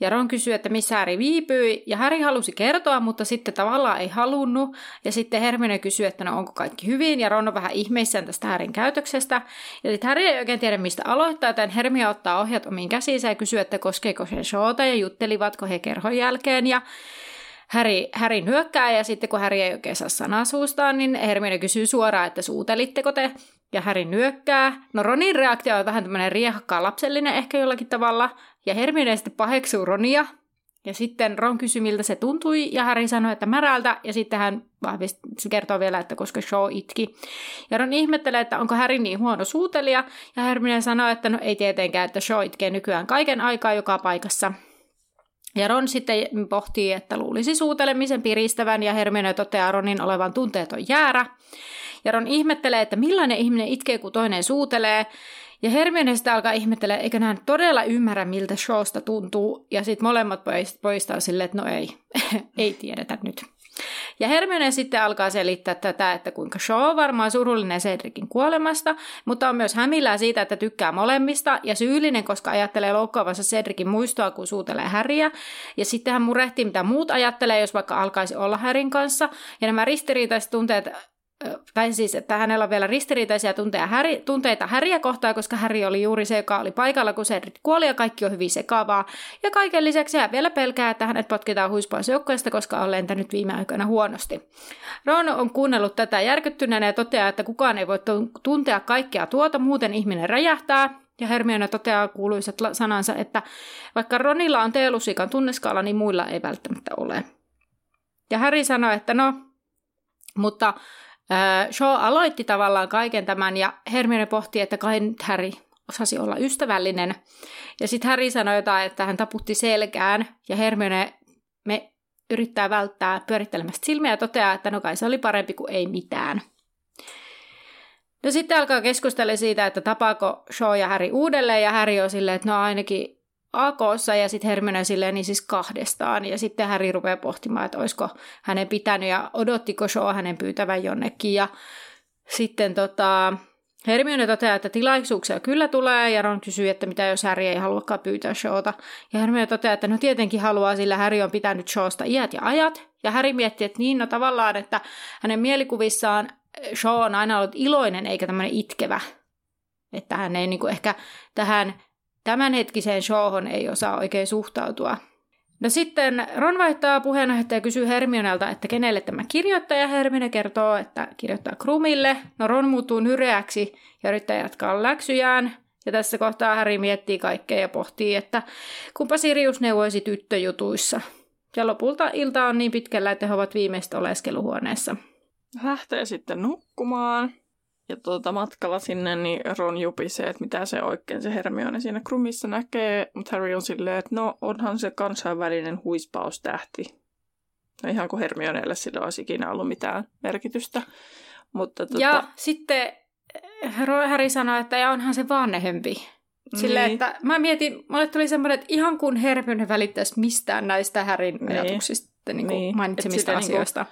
Ja Ron kysyy, että missä Häri viipyi. Ja Häri halusi kertoa, mutta sitten tavallaan ei halunnut. Ja sitten Hermione kysyy, että no onko kaikki hyvin. Ja Ron on vähän ihmeissään tästä Härin käytöksestä. Ja sitten Häri ei oikein tiedä, mistä aloittaa, joten Hermione ottaa ohjat omiin käsiinsä ja kysyy, että koskeeko se Shota ja juttelivatko he kerhon jälkeen. Ja Häri, Häri nyökkää ja sitten kun Häri ei oikein saa sanaa suustaan, niin Hermione kysyy suoraan, että suutelitteko te? Ja Häri nyökkää. No Ronin reaktio on vähän tämmöinen riehakkaa lapsellinen ehkä jollakin tavalla. Ja Hermione sitten paheksuu Ronia. Ja sitten Ron kysyi, miltä se tuntui, ja Harry sanoi, että märältä, ja sitten hän vahvisti, se kertoo vielä, että koska Shaw itki. Ja Ron ihmettelee, että onko Harry niin huono suutelija, ja Hermione sanoi, että no ei tietenkään, että Shaw itkee nykyään kaiken aikaa joka paikassa. Ja Ron sitten pohtii, että luulisi suutelemisen piristävän, ja Hermione toteaa Ronin olevan tunteeton jäärä. Ja Ron ihmettelee, että millainen ihminen itkee, kun toinen suutelee. Ja Hermione sitten alkaa ihmettelee, eikö hän todella ymmärrä, miltä Shawsta tuntuu. Ja sitten molemmat poist- poistaa silleen, että no ei, [LAUGHS] ei tiedetä nyt. Ja Hermione sitten alkaa selittää tätä, että kuinka Shaw on varmaan surullinen Cedricin kuolemasta, mutta on myös hämillään siitä, että tykkää molemmista ja syyllinen, koska ajattelee loukkaavansa Cedricin muistoa, kun suutelee Häriä. Ja sitten hän murehtii, mitä muut ajattelee, jos vaikka alkaisi olla Härin kanssa. Ja nämä ristiriitaiset tunteet tai siis, että hänellä on vielä ristiriitaisia tunteita, häri, tunteita Häriä kohtaan, koska Häri oli juuri se, joka oli paikalla, kun Cedric kuoli ja kaikki on hyvin sekavaa. Ja kaiken lisäksi hän vielä pelkää, että hänet potkitaan huispois joukkoista, koska on lentänyt viime aikoina huonosti. Ron on kuunnellut tätä järkyttyneenä ja toteaa, että kukaan ei voi tuntea kaikkea tuota, muuten ihminen räjähtää. Ja Hermione toteaa kuuluisat sanansa, että vaikka Ronilla on teelusikan tunneskaala, niin muilla ei välttämättä ole. Ja Harry sanoi, että no, mutta Shaw aloitti tavallaan kaiken tämän ja Hermione pohti, että kai nyt Harry osasi olla ystävällinen. Ja sitten Harry sanoi jotain, että hän taputti selkään ja Hermione me yrittää välttää pyörittelemästä silmiä ja toteaa, että no kai se oli parempi kuin ei mitään. No sitten alkaa keskustella siitä, että tapaako Shaw ja Harry uudelleen ja Harry on silleen, että no ainakin AKssa ja sitten Hermione silleen niin siis kahdestaan. Ja sitten Harry rupeaa pohtimaan, että olisiko hänen pitänyt ja odottiko Shaw hänen pyytävän jonnekin. Ja sitten tota, Hermione toteaa, että tilaisuuksia kyllä tulee ja Ron kysyy, että mitä jos Harry ei haluakaan pyytää Shawta. Ja Hermione toteaa, että no tietenkin haluaa, sillä Harry on pitänyt Shawsta iät ja ajat. Ja Harry miettii, että niin no tavallaan, että hänen mielikuvissaan Shaw on aina ollut iloinen eikä tämmöinen itkevä. Että hän ei niinku ehkä tähän tämänhetkiseen showhon ei osaa oikein suhtautua. No sitten Ron vaihtaa puheenjohtaja ja kysyy Hermionelta, että kenelle tämä kirjoittaja. Hermione kertoo, että kirjoittaa Krumille. No Ron muuttuu nyreäksi ja yrittää jatkaa läksyjään. Ja tässä kohtaa Harry miettii kaikkea ja pohtii, että kumpa Sirius neuvoisi tyttöjutuissa. Ja lopulta ilta on niin pitkällä, että he ovat viimeistä oleskeluhuoneessa. Lähtee sitten nukkumaan. Ja tuota, matkalla sinne niin Ron jupisee, että mitä se oikein se Hermione siinä krumissa näkee. Mutta Harry on silleen, että no onhan se kansainvälinen huispaustähti. No ihan kuin Hermionelle sillä olisi ikinä ollut mitään merkitystä. Mutta, tuota... Ja sitten Harry sanoi, että ja onhan se vanhempi. Silleen, niin. että mä mietin, mulle tuli semmoinen, että ihan kun Hermione välittäisi mistään näistä Harryn niin. ajatuksista, niin kuin niin. mainitsemista Et asioista. Niin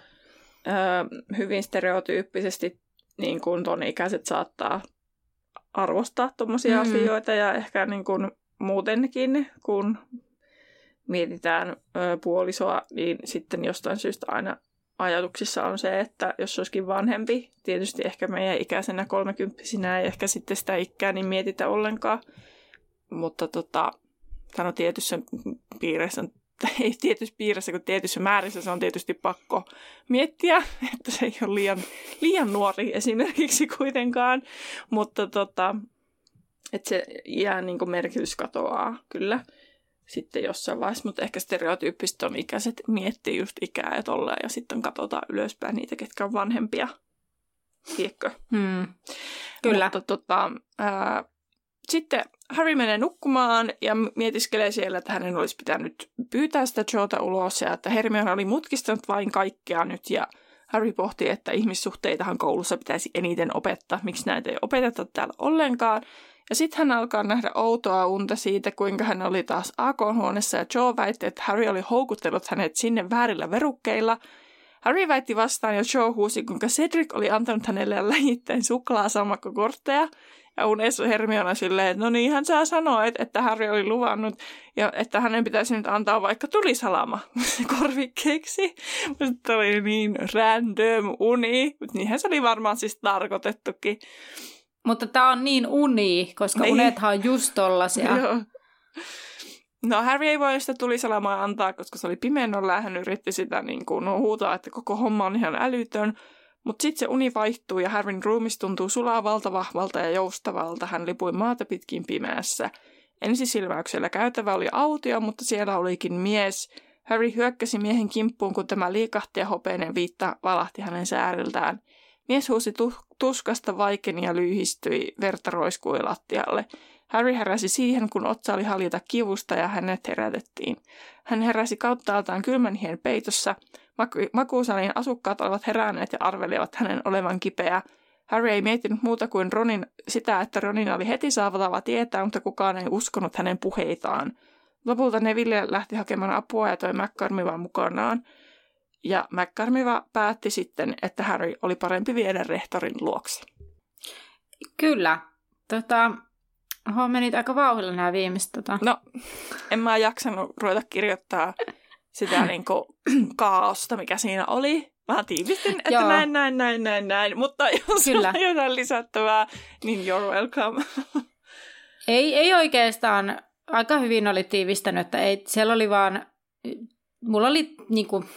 kuin ö, hyvin stereotyyppisesti niin kuin ton ikäiset saattaa arvostaa tuommoisia mm. asioita ja ehkä niin kuin muutenkin, kun mietitään ö, puolisoa, niin sitten jostain syystä aina ajatuksissa on se, että jos olisikin vanhempi, tietysti ehkä meidän ikäisenä kolmekymppisinä ei ehkä sitten sitä ikää niin mietitä ollenkaan, mutta tota, sano tietyssä piirissä, [LAUGHS] ei tietyssä piirissä kuin tietyssä määrissä se on tietysti pakko miettiä, [LAUGHS] että se ei ole liian, liian nuori esimerkiksi kuitenkaan, mutta tota, että se jää niin merkitys katoaa kyllä sitten jossain vaiheessa, mutta ehkä stereotyyppistä on ikäiset miettii just ikää ja tolleen, ja sitten katsotaan ylöspäin niitä, ketkä on vanhempia. Tiedätkö? Hmm. Kyllä. Mutta tota, ää, sitten Harry menee nukkumaan ja mietiskelee siellä, että hänen olisi pitänyt pyytää sitä Joota ulos ja että Hermione oli mutkistanut vain kaikkea nyt ja Harry pohti, että ihmissuhteitahan koulussa pitäisi eniten opettaa, miksi näitä ei opeteta täällä ollenkaan. Ja sitten hän alkaa nähdä outoa unta siitä, kuinka hän oli taas AK-huoneessa ja Joe väitti, että Harry oli houkutellut hänet sinne väärillä verukkeilla. Harry väitti vastaan ja Joe huusi, kuinka Cedric oli antanut hänelle läjittäin suklaasammakkokortteja. Unessa Hermiona silleen, että no niin, hän saa sanoa, että, että Harry oli luvannut ja että hänen pitäisi nyt antaa vaikka tulisalama [LAUGHS] korvikkeeksi. Mutta oli niin random uni, mutta niinhän se oli varmaan siis tarkoitettukin. Mutta tämä on niin uni, koska niin. unethan on just tollasia. [LAUGHS] No Harry ei voi sitä tulisalamaa antaa, koska se oli pimennolla ja hän yritti sitä niin kuin, no, huutaa, että koko homma on ihan älytön. Mutta sitten se uni vaihtuu ja Harryn ruumis tuntuu sulaa vahvalta ja joustavalta. Hän lipui maata pitkin pimeässä. Ensisilmäyksellä käytävä oli autio, mutta siellä olikin mies. Harry hyökkäsi miehen kimppuun, kun tämä liikahti ja hopeinen viitta valahti hänen sääriltään. Mies huusi tuskasta vaikeni ja lyhistyi, verta roiskui lattialle. Harry heräsi siihen, kun otsa oli haljeta kivusta ja hänet herätettiin. Hän heräsi kauttaaltaan kylmän hien peitossa. Maku- makuusalin asukkaat olivat heränneet ja arvelivat hänen olevan kipeä. Harry ei miettinyt muuta kuin Ronin sitä, että Ronin oli heti saavatava tietää, mutta kukaan ei uskonut hänen puheitaan. Lopulta Neville lähti hakemaan apua ja toi McCormivan mukanaan. Ja McCormiva päätti sitten, että Harry oli parempi viedä rehtorin luokse. Kyllä. Tota, Oho, menit aika vauhdilla nämä viimeiset. Tota. No, en mä jaksanut ruveta kirjoittaa [LAUGHS] sitä [CLEARS THROAT] niin kuin, kaaosta, mikä siinä oli. Mä tiivistin, että Joo. näin, näin, näin, näin, näin. Mutta [LAUGHS] jos Kyllä. on jotain lisättävää, niin you're welcome. [LAUGHS] Ei, ei oikeastaan. Aika hyvin oli tiivistänyt, että ei, siellä oli vaan... Mulla oli niin kuin,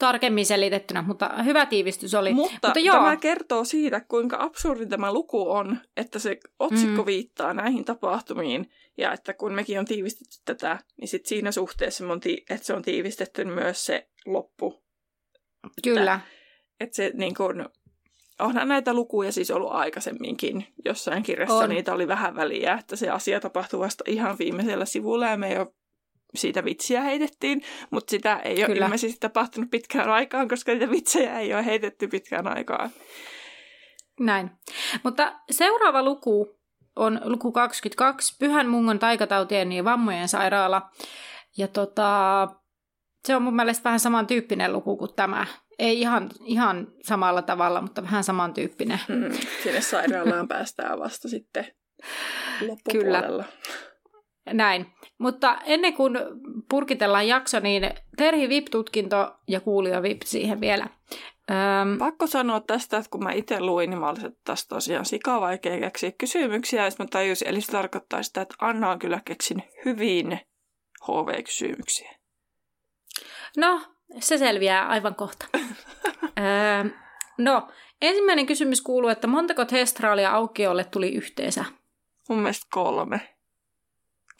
tarkemmin selitettynä, mutta hyvä tiivistys oli. Mutta, mutta joo. tämä kertoo siitä, kuinka absurdi tämä luku on, että se otsikko mm. viittaa näihin tapahtumiin. Ja että kun mekin on tiivistetty tätä, niin sit siinä suhteessa, että se on tiivistetty myös se loppu. Kyllä. Että, että se niin kun, onhan näitä lukuja siis ollut aikaisemminkin. Jossain kirjassa on. niitä oli vähän väliä, että se asia tapahtui vasta ihan viimeisellä sivulla ja me ei ole siitä vitsiä heitettiin, mutta sitä ei Kyllä. ole ilmeisesti tapahtunut pitkään aikaan, koska niitä vitsejä ei ole heitetty pitkään aikaan. Näin. Mutta seuraava luku on luku 22, Pyhän mungon taikatautien ja vammojen sairaala. Ja tota, se on mun mielestä vähän samantyyppinen luku kuin tämä. Ei ihan, ihan samalla tavalla, mutta vähän samantyyppinen. Hmm, sinne sairaalaan päästään vasta sitten loppupuolella. Kyllä. Näin. Mutta ennen kuin purkitellaan jakso, niin Terhi VIP-tutkinto ja kuulija VIP siihen vielä. Öm... Pakko sanoa tästä, että kun mä itse luin, niin mä olisin, että tästä tosiaan sika vaikea keksiä kysymyksiä. Ja mä tajusin, eli se tarkoittaa sitä, että Anna on kyllä keksin hyvin HV-kysymyksiä. No, se selviää aivan kohta. [LAUGHS] öö, no, ensimmäinen kysymys kuuluu, että montako testraalia aukiolle tuli yhteensä? Mun mielestä kolme.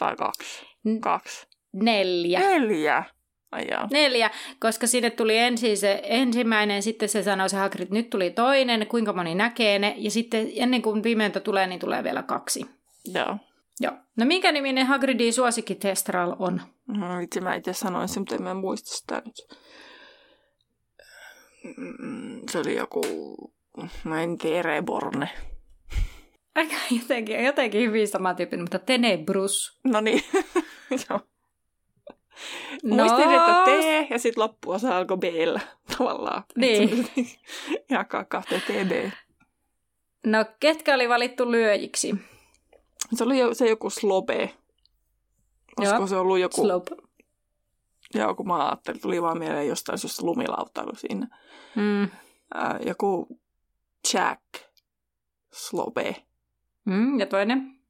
Tai kaksi. Kaksi. Neljä. Neljä. Ai Neljä, koska sinne tuli ensin se ensimmäinen, sitten se sanoi se Hagrid, nyt tuli toinen, kuinka moni näkee ne, ja sitten ennen kuin pimeintä tulee, niin tulee vielä kaksi. Joo. Joo. No minkä niminen Hagridin suosikki Testral on? No vitsi, mä itse sanoin sen, mutta en mä muista sitä nyt. Se oli joku, mä en tiedä, Reborne. Aika [LAUGHS] jotenkin, jotenkin hyvin samantyyppinen, mutta Tenebrus. No niin, [LAUGHS] joo. No. Muistin, että T ja sitten loppuosa alkoi b [LAUGHS] tavallaan. Niin. Jakaa kahteen TB. No, ketkä oli valittu lyöjiksi? Se oli jo, se joku slobe. Olisiko Joo. se ollut joku... Slope. Joo, kun mä ajattelin, tuli vaan mieleen jostain sellaista lumilautailu siinä. Mm. Äh, joku Jack Slobe. Mm, ja toinen?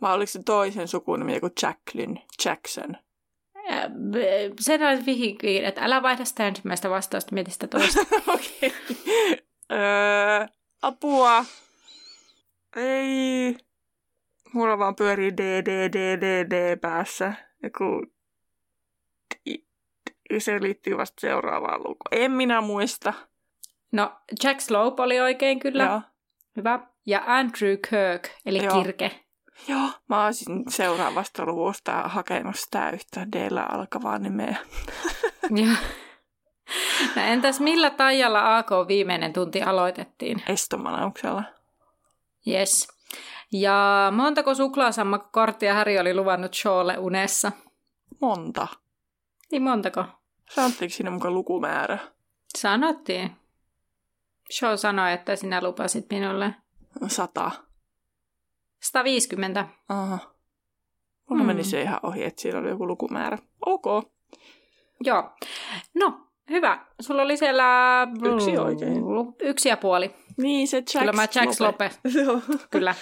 Vai oliko se toisen sukunimi joku Jacqueline Jackson? Sen olisi vihkiin, että älä vaihda sitä ensimmäistä vastausta, mieti sitä toista. [LAUGHS] Okei. öö, apua. Ei. Mulla vaan pyörii D, D, D, D, D päässä. Joku... Se liittyy vasta seuraavaan lukuun. En minä muista. No, Jack Slope oli oikein kyllä. Joo. Hyvä. Ja Andrew Kirk, eli Joo. Kirke. Joo, mä olisin seuraavasta luvusta hakenut sitä yhtä d alkavaa nimeä. [LAUGHS] Joo. No entäs millä tajalla AK viimeinen tunti aloitettiin? Estomanauksella. Yes. Ja montako suklaasammakkokorttia Häri oli luvannut Shawlle unessa? Monta. Niin montako? Sanottiinko sinne mukaan lukumäärä? Sanottiin. Shaw sanoi, että sinä lupasit minulle. Sata. 150. Aha. Mulla mm. meni se ihan ohi, että siinä oli joku lukumäärä. Ok. Joo. No, hyvä. Sulla oli siellä... Yksi oikein. Yksi ja puoli. Niin, se Jack Kyllä mä Jack Lope. [LAUGHS] Joo. Kyllä.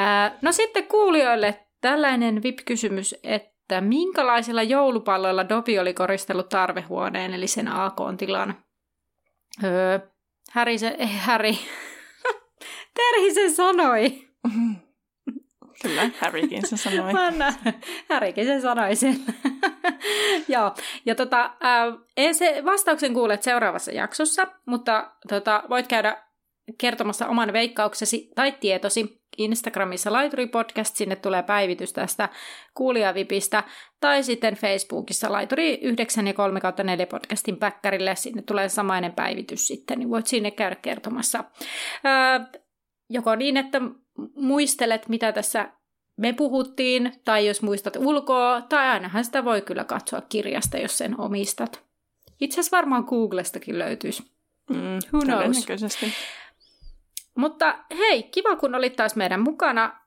Äh, no sitten kuulijoille tällainen VIP-kysymys, että minkälaisilla joulupalloilla Dobi oli koristellut tarvehuoneen, eli sen AK-tilan? Öö, Häri se, eh, Häri. Terhi se sanoi. [LAUGHS] Kyllä, Harrykin se sanoi. Harrykin se sanoi sen. [LAUGHS] Joo, ja tota, äh, se vastauksen kuulet seuraavassa jaksossa, mutta tota, voit käydä kertomassa oman veikkauksesi tai tietosi Instagramissa Laituri Podcast, sinne tulee päivitys tästä kuulijavipistä, tai sitten Facebookissa Laituri 9 ja 3 4 podcastin päkkärille, sinne tulee samainen päivitys sitten, niin voit sinne käydä kertomassa. Ää, joko niin, että muistelet, mitä tässä me puhuttiin, tai jos muistat ulkoa, tai ainahan sitä voi kyllä katsoa kirjasta, jos sen omistat. Itse asiassa varmaan Googlestakin löytyisi. Mm, Who knows? Mutta hei, kiva kun olit taas meidän mukana.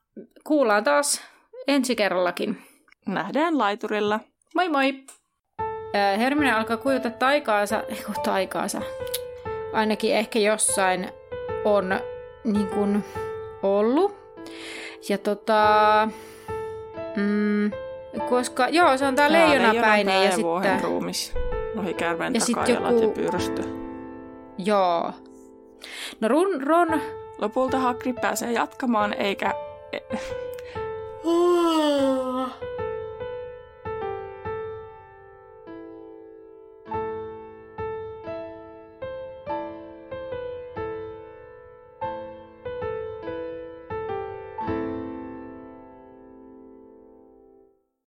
Kuullaan taas ensi kerrallakin. Nähdään laiturilla. Moi moi! Hermine alkaa kujota taikaansa, ei taikaansa, ainakin ehkä jossain on niin kuin ollut. Ja tota... Mm, koska, joo, se on tää, leijonapäinen ja sitten... ruumis. Ohi kärven ja sitten joku... ja pyyrystö. Joo. No Ron, Ron... Lopulta Hagrid pääsee jatkamaan, eikä...